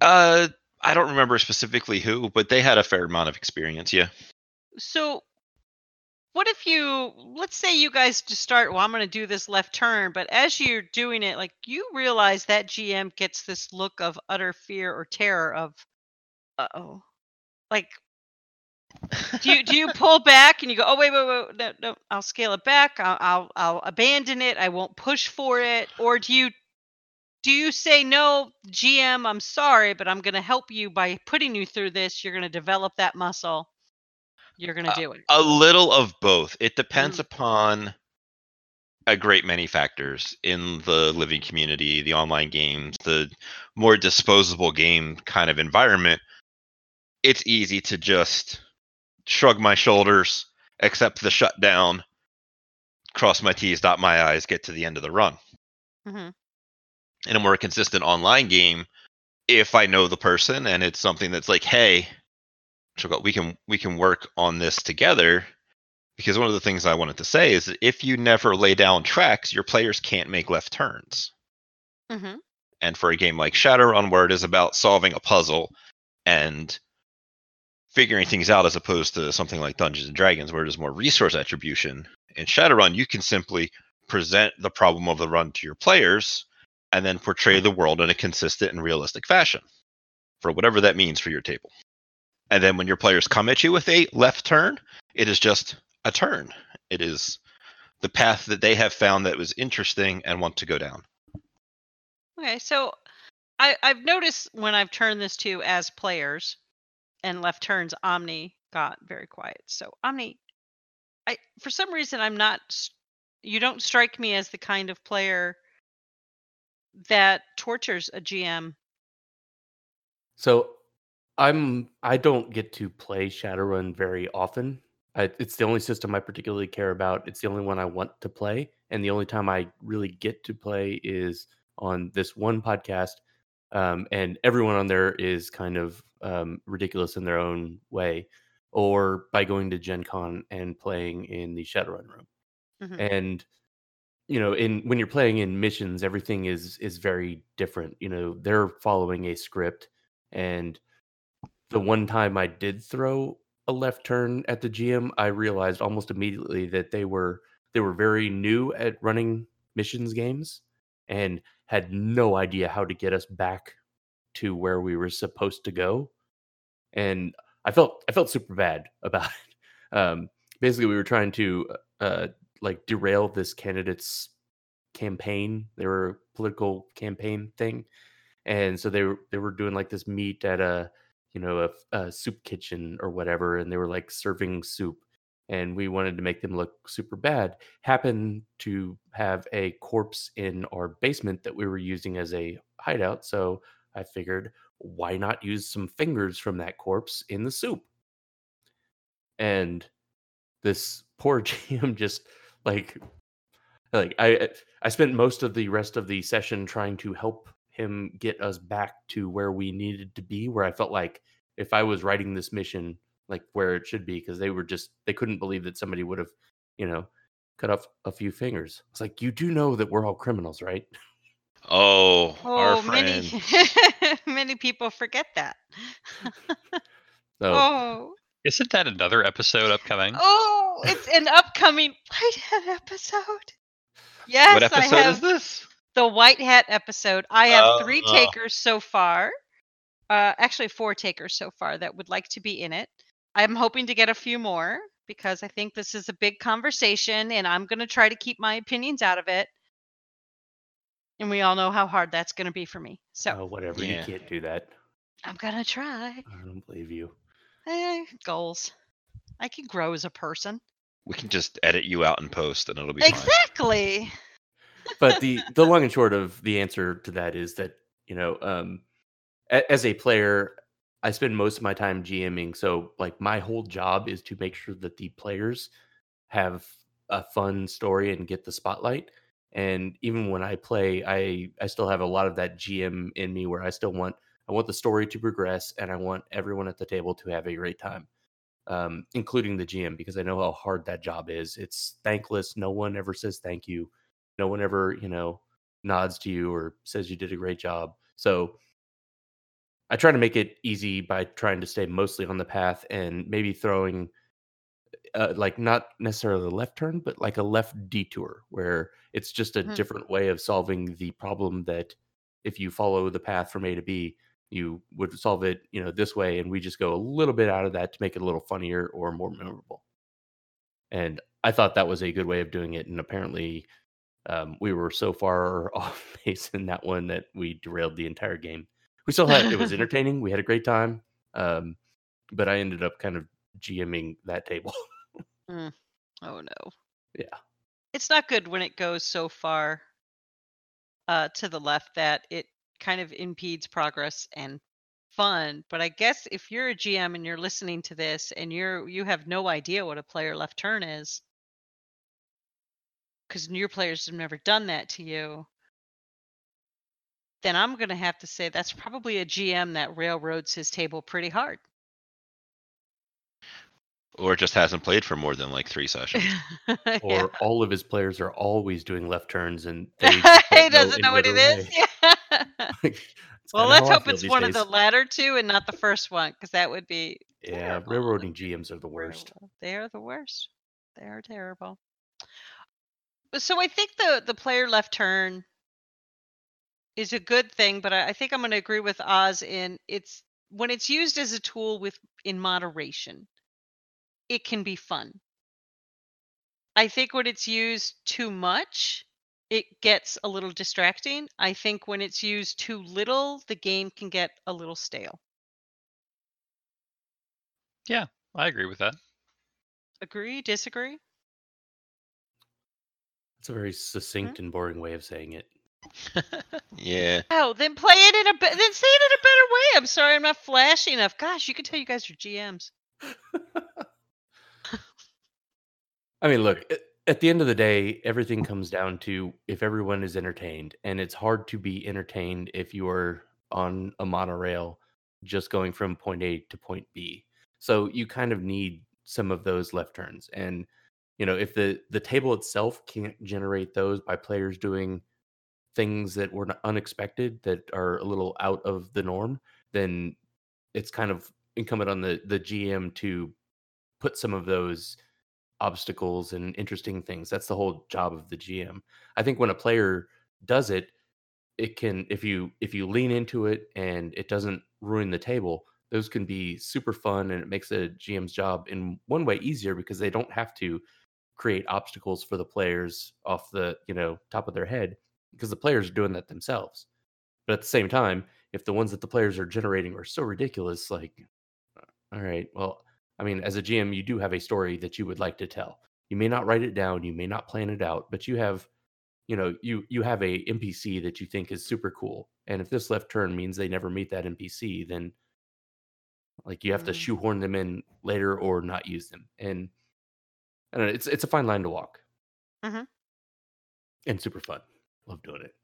Uh, I don't remember specifically who, but they had a fair amount of experience. Yeah. So what if you let's say you guys just start well i'm going to do this left turn but as you're doing it like you realize that gm gets this look of utter fear or terror of uh-oh. Like do you do you pull back and you go oh wait wait wait no, no i'll scale it back. I'll, I'll i'll abandon it. I won't push for it. Or do you do you say no gm i'm sorry but i'm going to help you by putting you through this. You're going to develop that muscle you're going to Uh, do it. A little of both. It depends Mm. upon a great many factors in the living community, the online games, the more disposable game kind of environment. It's easy to just shrug my shoulders, accept the shutdown, cross my T's, dot my I's, get to the end of the run. Mhm. In a more consistent online game, if I know the person and it's something that's like, hey, We can we can work on this together. Because one of the things I wanted to say is that if you never lay down tracks, your players can't make left turns. Mhm. And for a game like Shadowrun, where it is about solving a puzzle and figuring things out as opposed to something like Dungeons and Dragons, where it is more resource attribution, in Shadowrun, you can simply present the problem of the run to your players and then portray the world in a consistent and realistic fashion for whatever that means for your table. And then when your players come at you with a left turn, it is just a turn. It is the path that they have found that was interesting and want to go down. Okay, so I, I've noticed when I've turned this to as players and left turns, Omni got very quiet. So Omni, I for some reason I'm not. You don't strike me as the kind of player that tortures a GM. So I'm I don't get to play Shadowrun very often. I, it's the only system I particularly care about. It's the only one I want to play, and the only time I really get to play is on this one podcast. Um, and everyone on there is kind of um, ridiculous in their own way, or by going to Gen Con and playing in the Shadowrun room Mhm. and you know in when you're playing in missions everything is is very different you know they're following a script and the one time i did throw a left turn at the gm i realized almost immediately that they were they were very new at running missions games and had no idea how to get us back to where we were supposed to go and i felt i felt super bad about it um basically we were trying to uh like derail this candidate's campaign. They were a political campaign thing, and so they were they were doing like this meet at a you know a, a soup kitchen or whatever, and they were like serving soup, and we wanted to make them look super bad. Happened to have a corpse in our basement that we were using as a hideout, so I figured why not use some fingers from that corpse in the soup, and this poor GM just like like I I spent most of the rest of the session trying to help him get us back to where we needed to be where I felt like if I was writing this mission like where it should be because they were just they couldn't believe that somebody would have you know cut off a few fingers. It's like you do know that we're all criminals, right? Oh, our Oh, many friend. many people forget that. So Oh, Isn't that another episode upcoming? oh, it's an upcoming White episode. Yes, what episode I have is this? The White Hat episode. I have three takers so far. Uh, actually, four takers so far that would like to be in it. I'm hoping to get a few more because I think this is a big conversation, and I'm going to try to keep my opinions out of it. And we all know how hard that's going to be for me. So oh, whatever, Yeah. you can't do that. I'm going to try. I don't believe you. Eh, goals. I can grow as a person. We can just edit you out and post, and it'll be fine. But the the long and short of the answer to that is that you know um a- as a player i spend most of my time gming so like my whole job is to make sure that the players have a fun story and get the spotlight. And even when i play i i still have a lot of that gm in me where i still want i want the story to progress and i want everyone at the table to have a great time um, including the gm because i know how hard that job is. It's thankless. No one ever says thank you no one ever you know nods to you or says you did a great job so i try to make it easy by trying to stay mostly on the path and maybe throwing uh, like not necessarily a left turn but like a left detour where it's just a Mhm. different way of solving the problem that if you follow the path from a to b you would solve it you know this way and we just go a little bit out of that to make it a little funnier or more memorable and i thought that was a good way of doing it and apparently um, we were so far off base in that one that we derailed the entire game. We still had it was entertaining. We had a great time, um, but I ended up kind of GMing that table. Oh no. Yeah. It's not good when it goes so far uh, to the left that it kind of impedes progress and fun. But I guess if you're a GM and you're listening to this and you're you have no idea what a player left turn is, because your players have never done that to you, then I'm gonna have to say that's probably a GM that railroads his table pretty hard. Or just hasn't played for more than like three sessions. Yeah. or all of his players are always doing left turns and they he doesn't know what it other is. Yeah. It's well, let's hope it's these one of the latter two and not the first one, because that would be Yeah, terrible. railroading GMs are the worst. They are the worst. They are terrible. So I think the the player left turn is a good thing, but I, I think I'm going to agree with Oz in it's when it's used as a tool with in moderation, it can be fun. I think when it's used too much, it gets a little distracting. I think when it's used too little, the game can get a little stale. Yeah, I agree with that. Agree? Disagree? It's a very mm-hmm. succinct and boring way of saying it. yeah. Oh, then play it in a be- then say it in a better way. I'm sorry, I'm not flashy enough. Gosh, you can tell you guys are GMs. I mean, look, a- at the end of the day, everything comes down to if everyone is entertained. And it's hard to be entertained if you are on a monorail just going from point A to point B. So you kind of need some of those left turns. And, you know, if the, the table itself can't generate those by players doing things that were unexpected, that are a little out of the norm, then it's kind of incumbent on the, the GM to put some of those obstacles and interesting things. That's the whole job of the GM. I think when a player does it, it can if you if you lean into it and it doesn't ruin the table, those can be super fun and it makes a GM's job in one way easier because they don't have to create obstacles for the players off the, you know, top of their head because the players are doing that themselves. But at the same time, if the ones that the players are generating are so ridiculous, like, uh, all right, well, I mean, as a GM, you do have a story that you would like to tell. You may not write it down, you may not plan it out, but you have, you know, you you have a NPC that you think is super cool. And if this left turn means they never meet that NPC, then like you have to Mm. shoehorn them in later or not use them. And I don't know, it's it's a fine line to walk. Mhm. And super fun. Love doing it.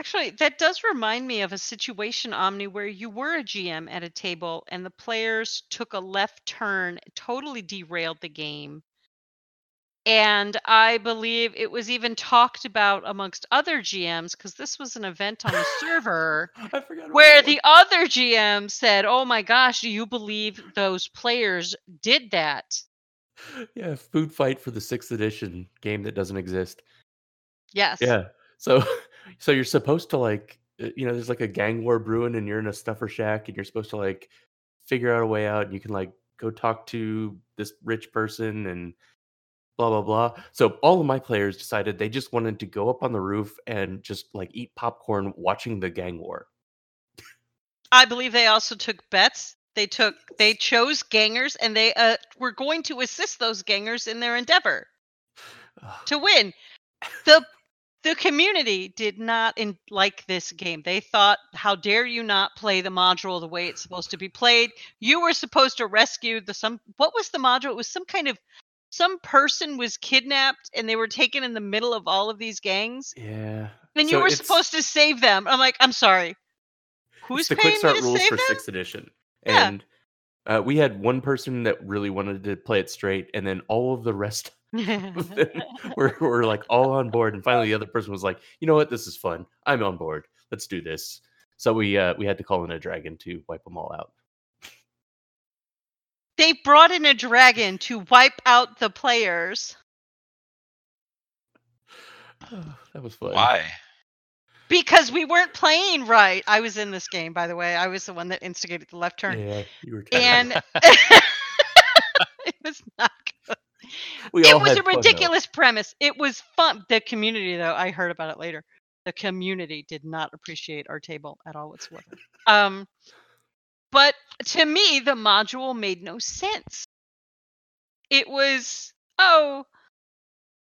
Actually, that does remind me of a situation, Omni, where you were a GM at a table and the players took a left turn, totally derailed the game. And I believe it was even talked about amongst other GMs because this was an event on the server I forgot about where the other GM said, Oh my gosh, do you believe those players did that? Yeah, food fight for the sixth edition game that doesn't exist. Yes. Yeah. So so you're supposed to like uh, you know, there's like a gang war brewing and you're in a stuffer shack and you're supposed to like figure out a way out and you can like go talk to this rich person and blah blah blah. So all of my players decided they just wanted to go up on the roof and just like eat popcorn watching the gang war. I believe they also took bets. They took they chose gangers and they uh, were going to assist those gangers in their endeavor to win. The the community did not in, like this game. They thought, "How dare you not play the module the way it's supposed to be played? You were supposed to rescue the some. What was the module? It was some kind of some person was kidnapped and they were taken in the middle of all of these gangs, Yeah. and you were supposed to save them. I'm like, I'm sorry. Who's it's the paying quick start rules for them? sixth edition. Yeah. And uh, we had one person that really wanted to play it straight, and then all of the rest of them were, were like all on board. And finally, the other person was like, "You know what? This is fun. I'm on board. Let's do this." So we uh, we had to call in a dragon to wipe them all out. they brought in a dragon to wipe out the players that was fun. Why? Because we weren't playing right. I was in this game, by the way. I was the one that instigated the left turn. Yeah, you were. And it was not good. we It all was a fun, ridiculous premise. It was fun. The community, though, I heard about it later. The community did not appreciate our table at all whatsoever. Um, But to me, the module made no sense. It was, oh,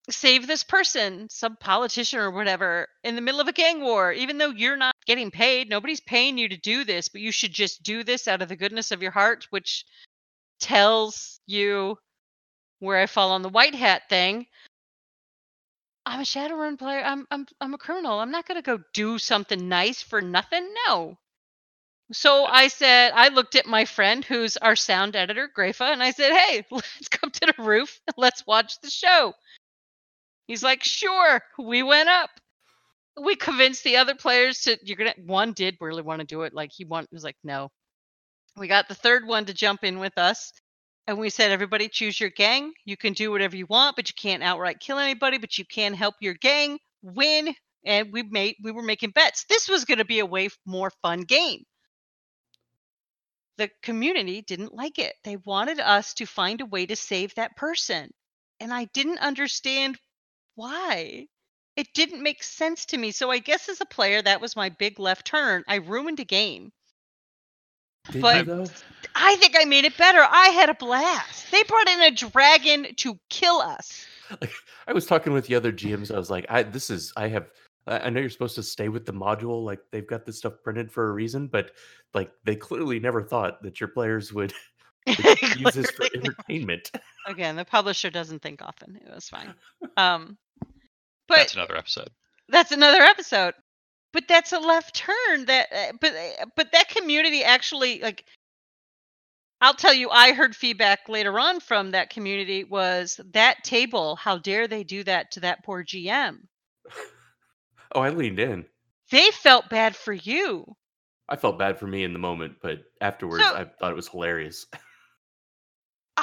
save this person, some politician or whatever, in the middle of a gang war, even though you're not getting paid. Nobody's paying you to do this, but you should just do this out of the goodness of your heart, which tells you where I fall on the white hat thing. I'm a Shadowrun player. I'm I'm I'm a criminal. I'm not gonna go do something nice for nothing. No. So I said, I looked at my friend who's our sound editor, Grafa, and I said, Hey, let's come to the roof let's watch the show. He's like, Sure. We went up. We convinced the other players to you're gonna one did really want to do it. Like he want was like, no. We got the third one to jump in with us. And we said, everybody choose your gang. You can do whatever you want, but you can't outright kill anybody, but you can help your gang win. And we made we were making bets. This was to be a way more fun game. The community didn't like it. They wanted us to find a way to save that person. And I didn't understand why. It didn't make sense to me. So I guess as a player, that was my big left turn. I ruined a game. Did But- you though? I think I made it better. I had a blast. They brought in a dragon to kill us. I was talking with the other GMs. I was like, I this is I have I know you're supposed to stay with the module, like they've got this stuff printed for a reason, but like they clearly never thought that your players would, would use this for entertainment. Again, the publisher doesn't think often. It was fine. Um, but That's another episode. that's another episode. But that's a left turn. That uh, but uh, but that community actually like. I'll tell you, I heard feedback later on from that community was that table. How dare they do that to that poor GM? Oh, I leaned in. They felt bad for you. I felt bad for me in the moment, but afterwards So- I thought it was hilarious.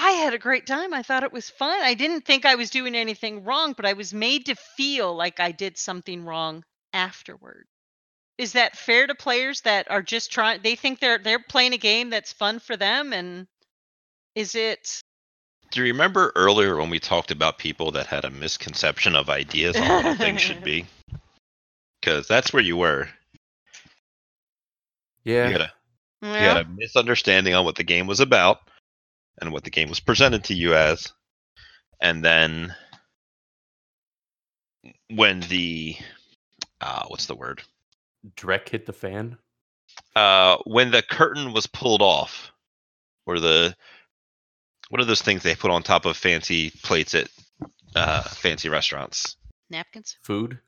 I had a great time. I thought it was fun. I didn't think I was doing anything wrong, but I was made to feel like I did something wrong afterward. Is that fair to players that are just trying they think they're they're playing a game that's fun for them and is it Do you remember earlier when we talked about people that had a misconception of ideas on what a thing should be? Because that's where you were. Yeah. You had a you yeah, had a misunderstanding on what the game was about and what the game was presented to you as and then when the uh what's the word Drek hit the fan. uh when the curtain was pulled off or the what are those things they put on top of fancy plates at uh fancy restaurants napkins? Food.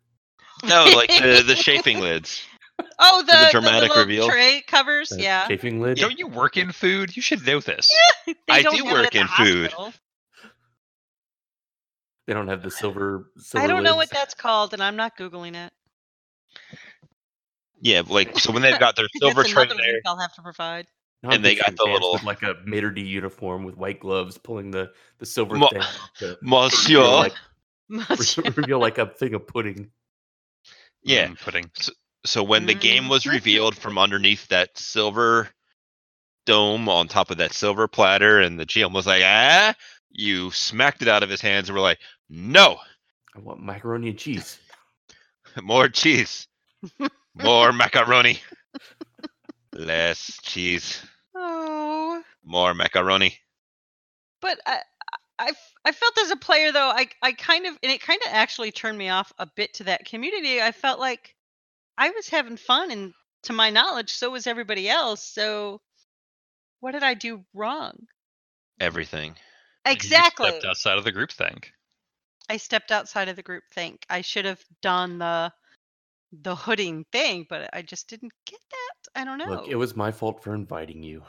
no like the the chafing lids Oh, the, the the dramatic little reveal? tray covers, the yeah. Chafing lid. Don't you work in food? You should know this. They I don't do have it work in food. hospital. They don't have the silver. silver I don't know what that's called and I'm not googling it. yeah like so when they've got their silver tray there I'll have to provide. Now I'm and they got the little- like a maitre d uniform with white gloves, pulling the the silver Mo- thing off to monsieur like- Monsieur. reveal like a thing of pudding. yeah Mm, pudding. So when the game was Mm. revealed from underneath that silver dome on top of that silver platter, and the GM was like, "Ah," you smacked it out of his hands and were like, "No, I want macaroni and cheese. more cheese, more macaroni, less cheese, Oh. more macaroni." but I, I, I felt as a player though I I kind of and it kind of actually turned me off a bit to that community. I felt like I was having fun and to my knowledge so was everybody else. So what did I do wrong? Everything. You Exactly. stepped outside of the group think. I stepped outside of the group think. I should have done the the hooding thing, but I just didn't get that. I don't know. Look, it was my fault for inviting you.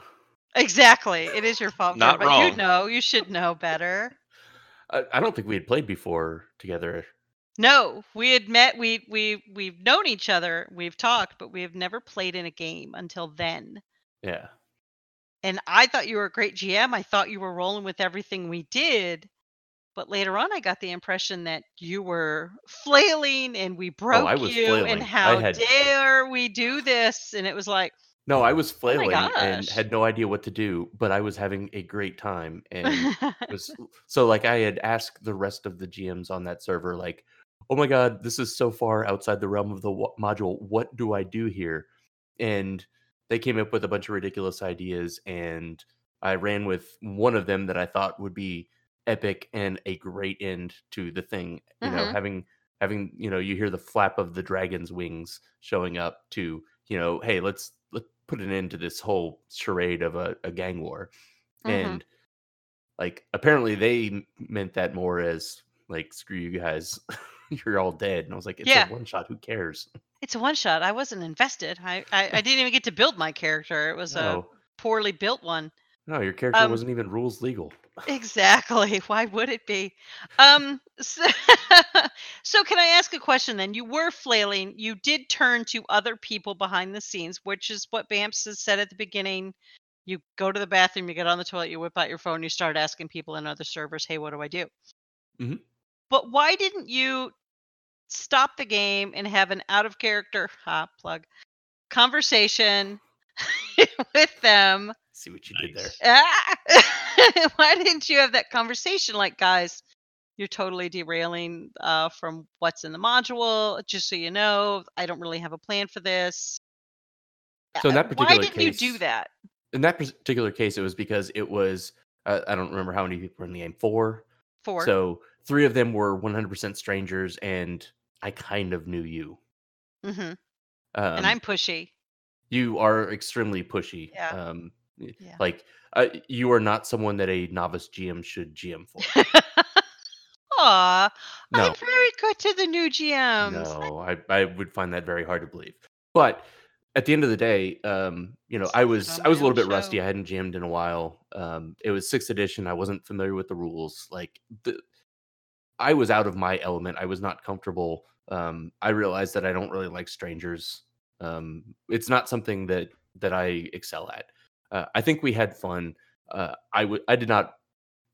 exactly. It is your fault. Not but you know, you should know better. I, I don't think we had played before together. No, we had met. We we we've known each other. We've talked, but we have never played in a game until then. Yeah. And I thought you were a great GM. I thought you were rolling with everything we did. But later on, I got the impression that you were flailing, and we broke Oh, I was you. flailing. And how had- dare we do this? And it was like, No, I was Oh flailing and had no idea what to do, but I was having a great time. And it was so like I had asked the rest of the GMs on that server, like, "Oh my god, this is so far outside the realm of the wa- module. What do I do here?" And they came up with a bunch of ridiculous ideas, and I ran with one of them that I thought would be epic and a great end to the thing. You know, Mhm. having having you know you hear the flap of the dragon's wings showing up to you know, hey, let's let's put an end to this whole charade of a, a gang war, Mhm. and like apparently they meant that more as like screw you guys, you're all dead, and I was like, it's Yeah. a one shot, who cares? It's a one shot. I wasn't invested. I, I, I didn't even get to build my character. It was a poorly built one. no, your character Um, wasn't even rules legal. Exactly. Why would it be? Um. So, so can I ask a question then? You were flailing. You did turn to other people behind the scenes, which is what Bamce has said at the beginning. You go to the bathroom, you get on the toilet, you whip out your phone, you start asking people in other servers, "Hey, what do I do?" Mhm. But why didn't you stop the game and have an out of character ha plug conversation with them See what you did there. Ah! Why didn't you have that conversation? Like, guys, you're totally derailing uh, from what's in the module. Just so you know, I don't really have a plan for this. So in Uh, that Why particular didn't you do case- that? In that particular case, it was because it was uh, I don't remember how many people were in the game. Four. Four. So three of them were 100% strangers, and I kind of knew you. hmm Um, and I'm pushy. you are extremely pushy. Yeah. Um, Yeah. Like uh, you are not someone that a novice GM should GM for. Aw, No, I'm very good to the new GMs. no, I, I would find that very hard to believe. But at the end of the day, um, you know, I was I was a little bit rusty. I hadn't jammed in a while. Um, it was sixth edition. I wasn't familiar with the rules. Like the, I was out of my element. I was not comfortable. Um, I realized that I don't really like strangers. Um, it's not something that that I excel at. Uh, I think we had fun. Uh, I would. I did not.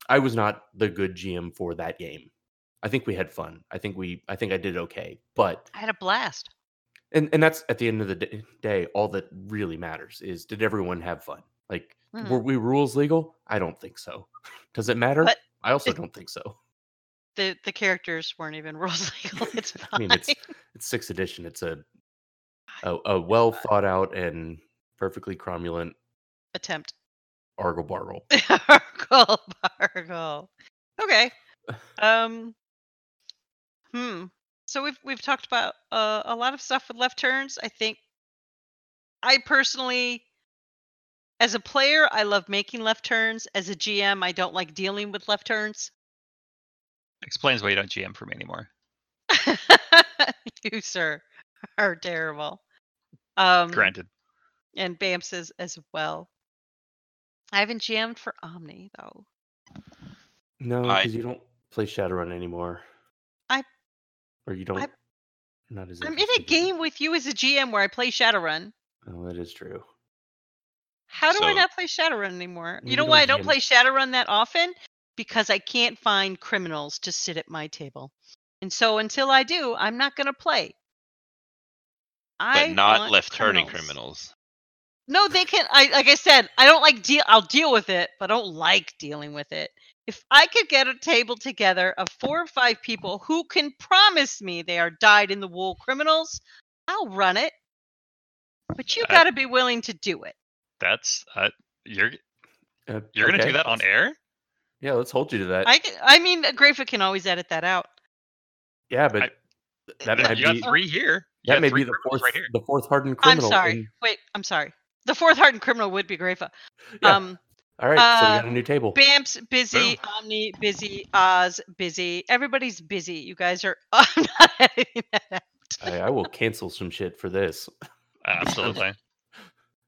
I was not the good GM for that game. I think we had fun. I think we. I think I did okay. But I had a blast. and and that's at the end of the day. All that really matters is did everyone have fun? Like Mhm. were we rules legal? I don't think so. Does it matter? But I also it- don't think so. The the characters weren't even rules legal. It's fine. I mean, it's it's sixth edition. It's a a, a well thought out and perfectly cromulent attempt. argle bargle. Bargle, bargle. Okay. Um. Hmm. So we've we've talked about uh, a lot of stuff with left turns. I think. I personally, as a player, I love making left turns. As a GM, I don't like dealing with left turns. Explains why you don't GM for me anymore. you, sir, are terrible. Um, Granted. and Bamce as, as well. I haven't GM'd for Omni though. No, I- because you don't play Shadowrun anymore. I- or you don't. I- not as I'm in a game with you as a GM where I play Shadowrun. Oh, that is true. How do I not play Shadowrun anymore? Well, You know why I don't don't GM play Shadowrun that often? Because I can't find criminals to sit at my table. And so until I do, I'm not going to play. I but not left turning criminals. No, they can. I like I said, I don't like deal. I'll deal with it, but I don't like dealing with it. If I could get a table together of four or five people who can promise me they are dyed in the wool criminals, I'll run it. But you got to be willing to do it. That's uh, you're Uh, you're gonna do that on air? Yeah, let's hold you to that. I, can- I mean, Grafa can always edit that out. yeah, but I- that Th- might be three here. You that may be the fourth right here. the fourth hardened criminal. I'm sorry. and- Wait, I'm sorry. The fourth hardened criminal would be Grafa. Yeah. Um, all right, so we uh, got a new table. Bamce busy, Omni busy, Oz busy. Everybody's busy. You guys are. I'm not editing that out. I, I will cancel some shit for this. Absolutely.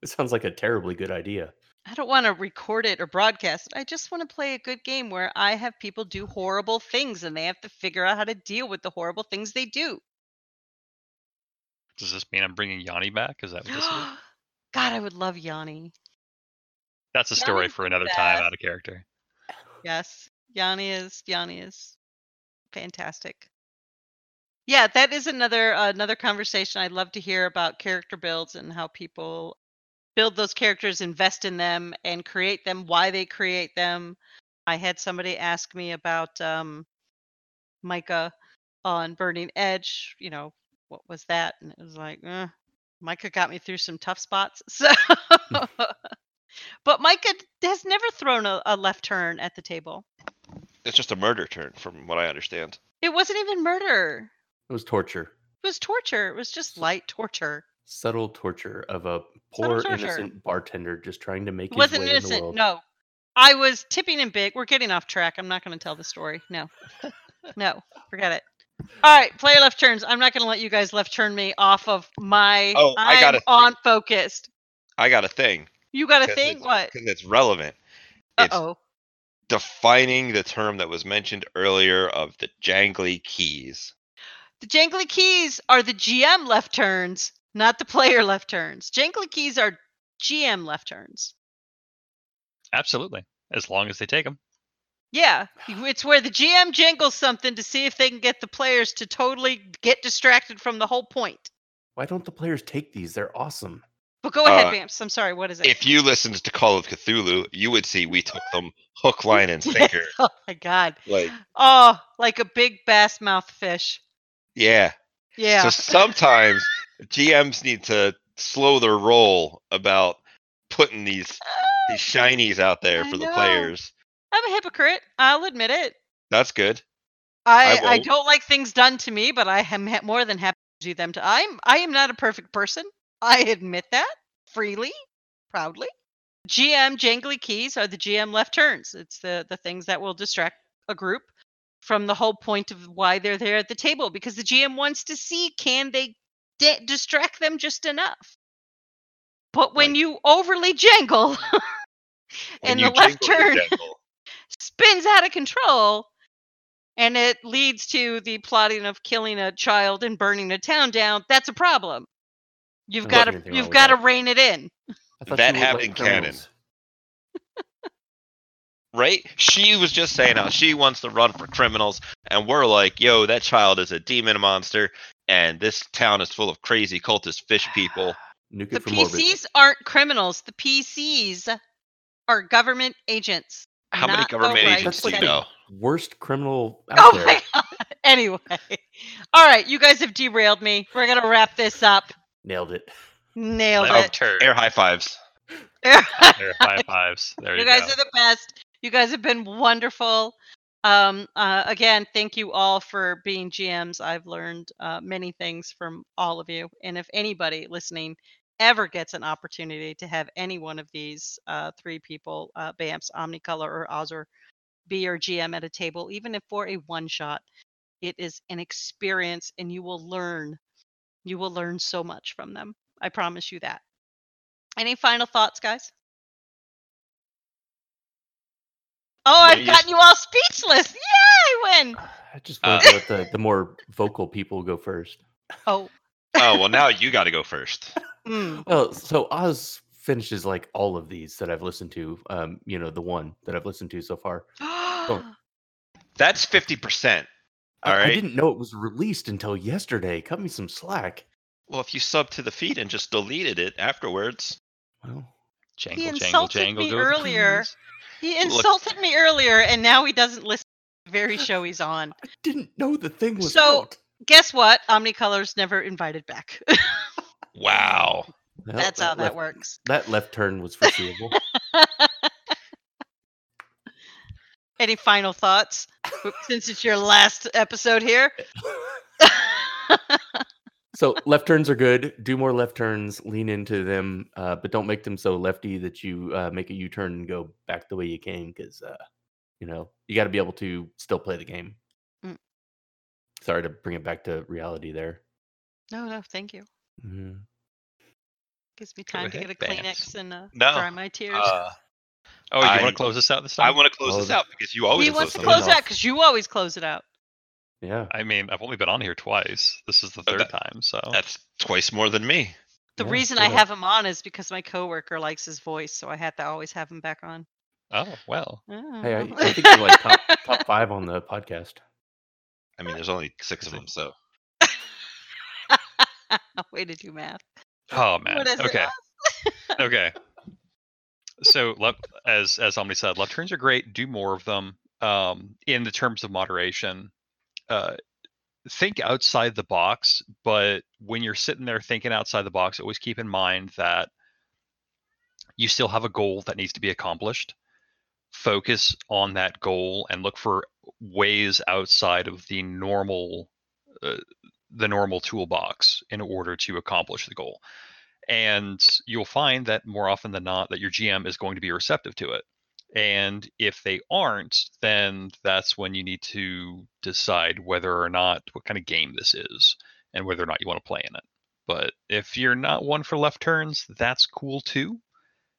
It sounds like a terribly good idea. I don't want to record it or broadcast it. I just want to play a good game where I have people do horrible things and they have to figure out how to deal with the horrible things they do. Does this mean I'm bringing Yanni back? Is that what this is? God, I would love Yanni. That's a story Yanni's for another the time out of character. Yes, Yanni is Yanni is fantastic. Yeah, that is another uh, another conversation. I'd love to hear about character builds and how people build those characters, invest in them, and create them. Why they create them. I had somebody ask me about um, Micah on Burning Edge. You know, what was that? And it was like, eh, Micah got me through some tough spots. So, but Micah has never thrown a, a left turn at the table. It's just a murder turn, from what I understand. It wasn't even murder. It was torture, It was torture. It was just light torture. Subtle torture of a poor innocent bartender just trying to make It wasn't way in the innocent. world. No. I was tipping in big. We're getting off track. I'm not going to tell the story. No. no. Forget it. All right, player left turns. I'm not going to let you guys left turn me off of my. Oh, I got I'm a on focused. I got a thing You got a 'Cause thing? it's- What? because it's relevant. Uh oh. defining the term that was mentioned earlier of the jangly keys. The jangly keys are the GM left turns, not the player left turns. Jangly keys are GM left turns. Absolutely. As long as they take them. Yeah, it's where the GM jingles something to see if they can get the players to totally get distracted from the whole point. Why don't the players take these? They're awesome. But go ahead, Uh, Bamce. I'm sorry. What is it? If you listened to Call of Cthulhu, you would see we took them hook, line, and sinker. oh my god. like, Oh, like a big bass mouth fish. yeah. Yeah. So sometimes GMs need to slow their roll about putting these ah, these shinies out there I for the players. I'm a hypocrite. I'll admit it. That's good. I, I, won't. don't like things done to me, but I am more than happy to do them to. I'm I am not a perfect person. I admit that freely, proudly. GM jangly keys are the GM left turns. It's the the things that will distract a group from the whole point of why they're there at the table because the GM wants to see can they di- distract them just enough. But when Right. you overly jangle and the left jingle, turn jangle. spins out of control and it leads to the plotting of killing a child and burning a town down, that's a problem. You've got to you've got to rein it in. That you would happened canon. right? She was just saying how she wants to run for criminals, and we're like, yo, that child is a demon monster, and this town is full of crazy cultist fish people. Nuke The it from orbit. PCs aren't criminals. The PCs are government agents. How many government the right agents do you know? Worst criminal oh out Oh there. my god. Anyway. All right, you guys have derailed me. We're going to wrap this up. Nailed it. Nailed Left it. turn. Air high fives. There are high fives. There you, you guys go. are the best. You guys have been wonderful. Um, uh, again, thank you all for being GMs. I've learned uh, many things from all of you. And if anybody listening ever gets an opportunity to have any one of these uh, three people, uh, Bamce, Omnicolor, or Ozor, be your GM at a table, even if for a one shot, it is an experience and you will learn. You will learn so much from them. I promise you that. Any final thoughts, guys? Oh, Maybe I've you gotten you all speechless. Yeah, I win. I just Uh, wanted let the, the more vocal people go first. Oh. Oh well, now you got to go first. mm. Well, so Oz finishes like all of these that I've listened to. Um, you know, the one that I've listened to so far. That's fifty percent. I- All I right. didn't know it was released until yesterday. Cut me some slack. Well, if you sub to the feed and just deleted it afterwards, Well, Jangle, jangle, insulted jangle. me go the earlier. Keys. he Look- insulted me earlier, and now he doesn't listen to the very show he's on. I didn't know the thing was So- out. Guess what? Omnicolor's never invited back. wow. Well, That's how that left, works. That left turn was foreseeable. Any final thoughts? Since it's your last episode here. so left turns are good. Do more left turns. Lean into them, uh, but don't make them so lefty that you uh, make a U turn and go back the way you came. Because uh, you know you got to be able to still play the game. Mm. Sorry to bring it back to reality there. no, no, thank you. Mhm. Gives me Go time to get a Babs. Kleenex and uh, No, dry my tears. Uh, Oh, you I- want to close this out this time? I want to close Oh, this out because you always he wants to close close it it out because you always close it out. Yeah. I mean, I've only been on here twice. This is the third that- time, so That's twice more than me. The Yeah, reason go I have him on is because my coworker likes his voice, so I had to always have him back on. oh well. Hey, I, Oh. I think you're like top top five on the podcast. I mean, there's only six of them, so Way to do math. Oh man. What is it? okay. okay. So left as as Omni said, left turns are great. Do more of them. Um, in the terms of moderation, uh, think outside the box, but when you're sitting there thinking outside the box, always keep in mind that you still have a goal that needs to be accomplished. Focus on that goal and look for ways outside of the normal uh, the normal toolbox in order to accomplish the goal. And you'll find that more often than not that your GM is going to be receptive to it. And if they aren't, then that's when you need to decide whether or not what kind of game this is and whether or not you want to play in it. But if you're not one for left turns, that's cool too.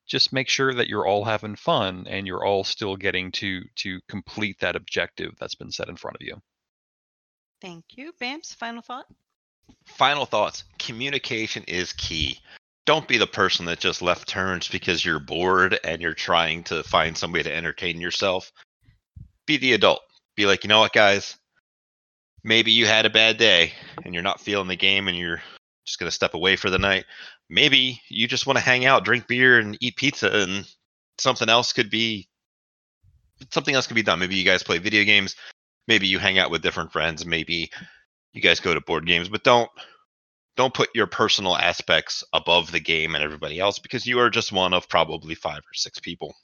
Just make sure that you're all having fun and you're all still getting to to complete that objective that's been set in front of you. Thank you. Bamce, final thought? Final thoughts. Communication is key. Don't be the person that just left turns because you're bored and you're trying to find somebody to entertain yourself. Be the adult. Be like, you know what, guys? Maybe you had a bad day and you're not feeling the game and you're just going to step away for the night. Maybe you just want to hang out, drink beer, and eat pizza, and something else could be something else could be done. Maybe you guys play video games. Maybe you hang out with different friends. Maybe you guys go to board games, but don't don't put your personal aspects above the game and everybody else because you are just one of probably five or six people.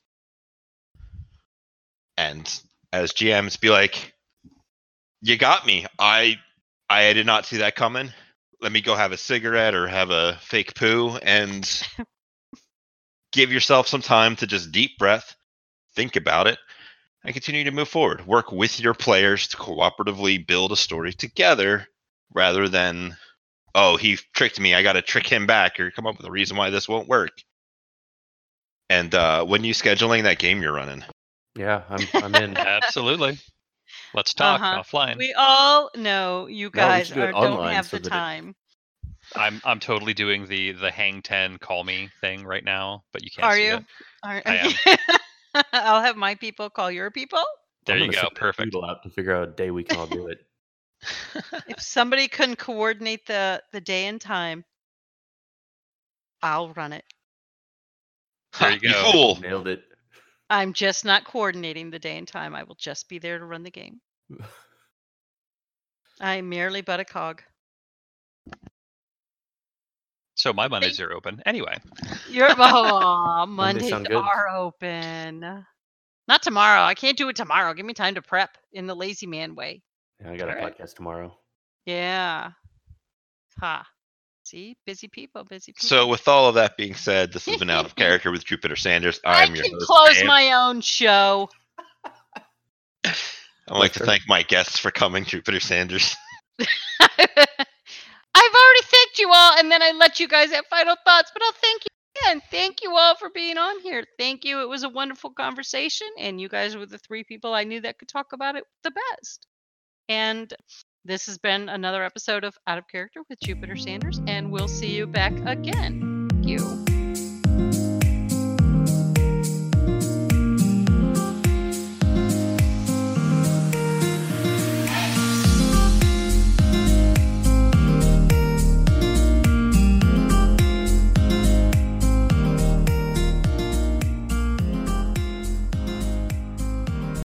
And as GMs, be like, "You got me. I I did not see that coming. Let me go have a cigarette or have a fake poo and give yourself some time to just deep breath, think about it, and continue to move forward. Work with your players to cooperatively build a story together rather than oh, he tricked me. I got to trick him back or come up with a reason why this won't work. And uh, when you scheduling that game you're running? Yeah, I'm, I'm in. Absolutely. Let's talk Uh-huh. offline. We all know you guys should do are, don't have so the that it- time. I'm I'm totally doing the the hang ten call me thing right now, but you can't Are see you? it. Are, I I'll have my people call your people. There I'm you go. Perfect. doodle out and figure out a day we can all do it. If somebody can coordinate the the day and time, I'll run it. There you You go. fool. Nailed it. I'm just not coordinating the day and time. I will just be there to run the game. I'm merely but a cog. So my Mondays are open. Anyway, Your oh, Mondays sound good. are open. Not tomorrow. I can't do it tomorrow. Give me time to prep in the lazy man way. Yeah, I got a Alright. podcast tomorrow. Yeah. Ha. See, busy people, busy people. So, with all of that being said, this has been out of character with Jupiter Sanders. I I'm your can host, close Dave. my own show. I'd like to thank my guests for coming, Jupiter Sanders. I've already thanked you all, and then I let you guys have final thoughts, but I'll thank you again. Thank you all for being on here. Thank you. It was a wonderful conversation, and you guys were the three people I knew that could talk about it the best. And this has been another episode of Out of Character with Jupiter Sanders, and we'll see you back again. Thank you.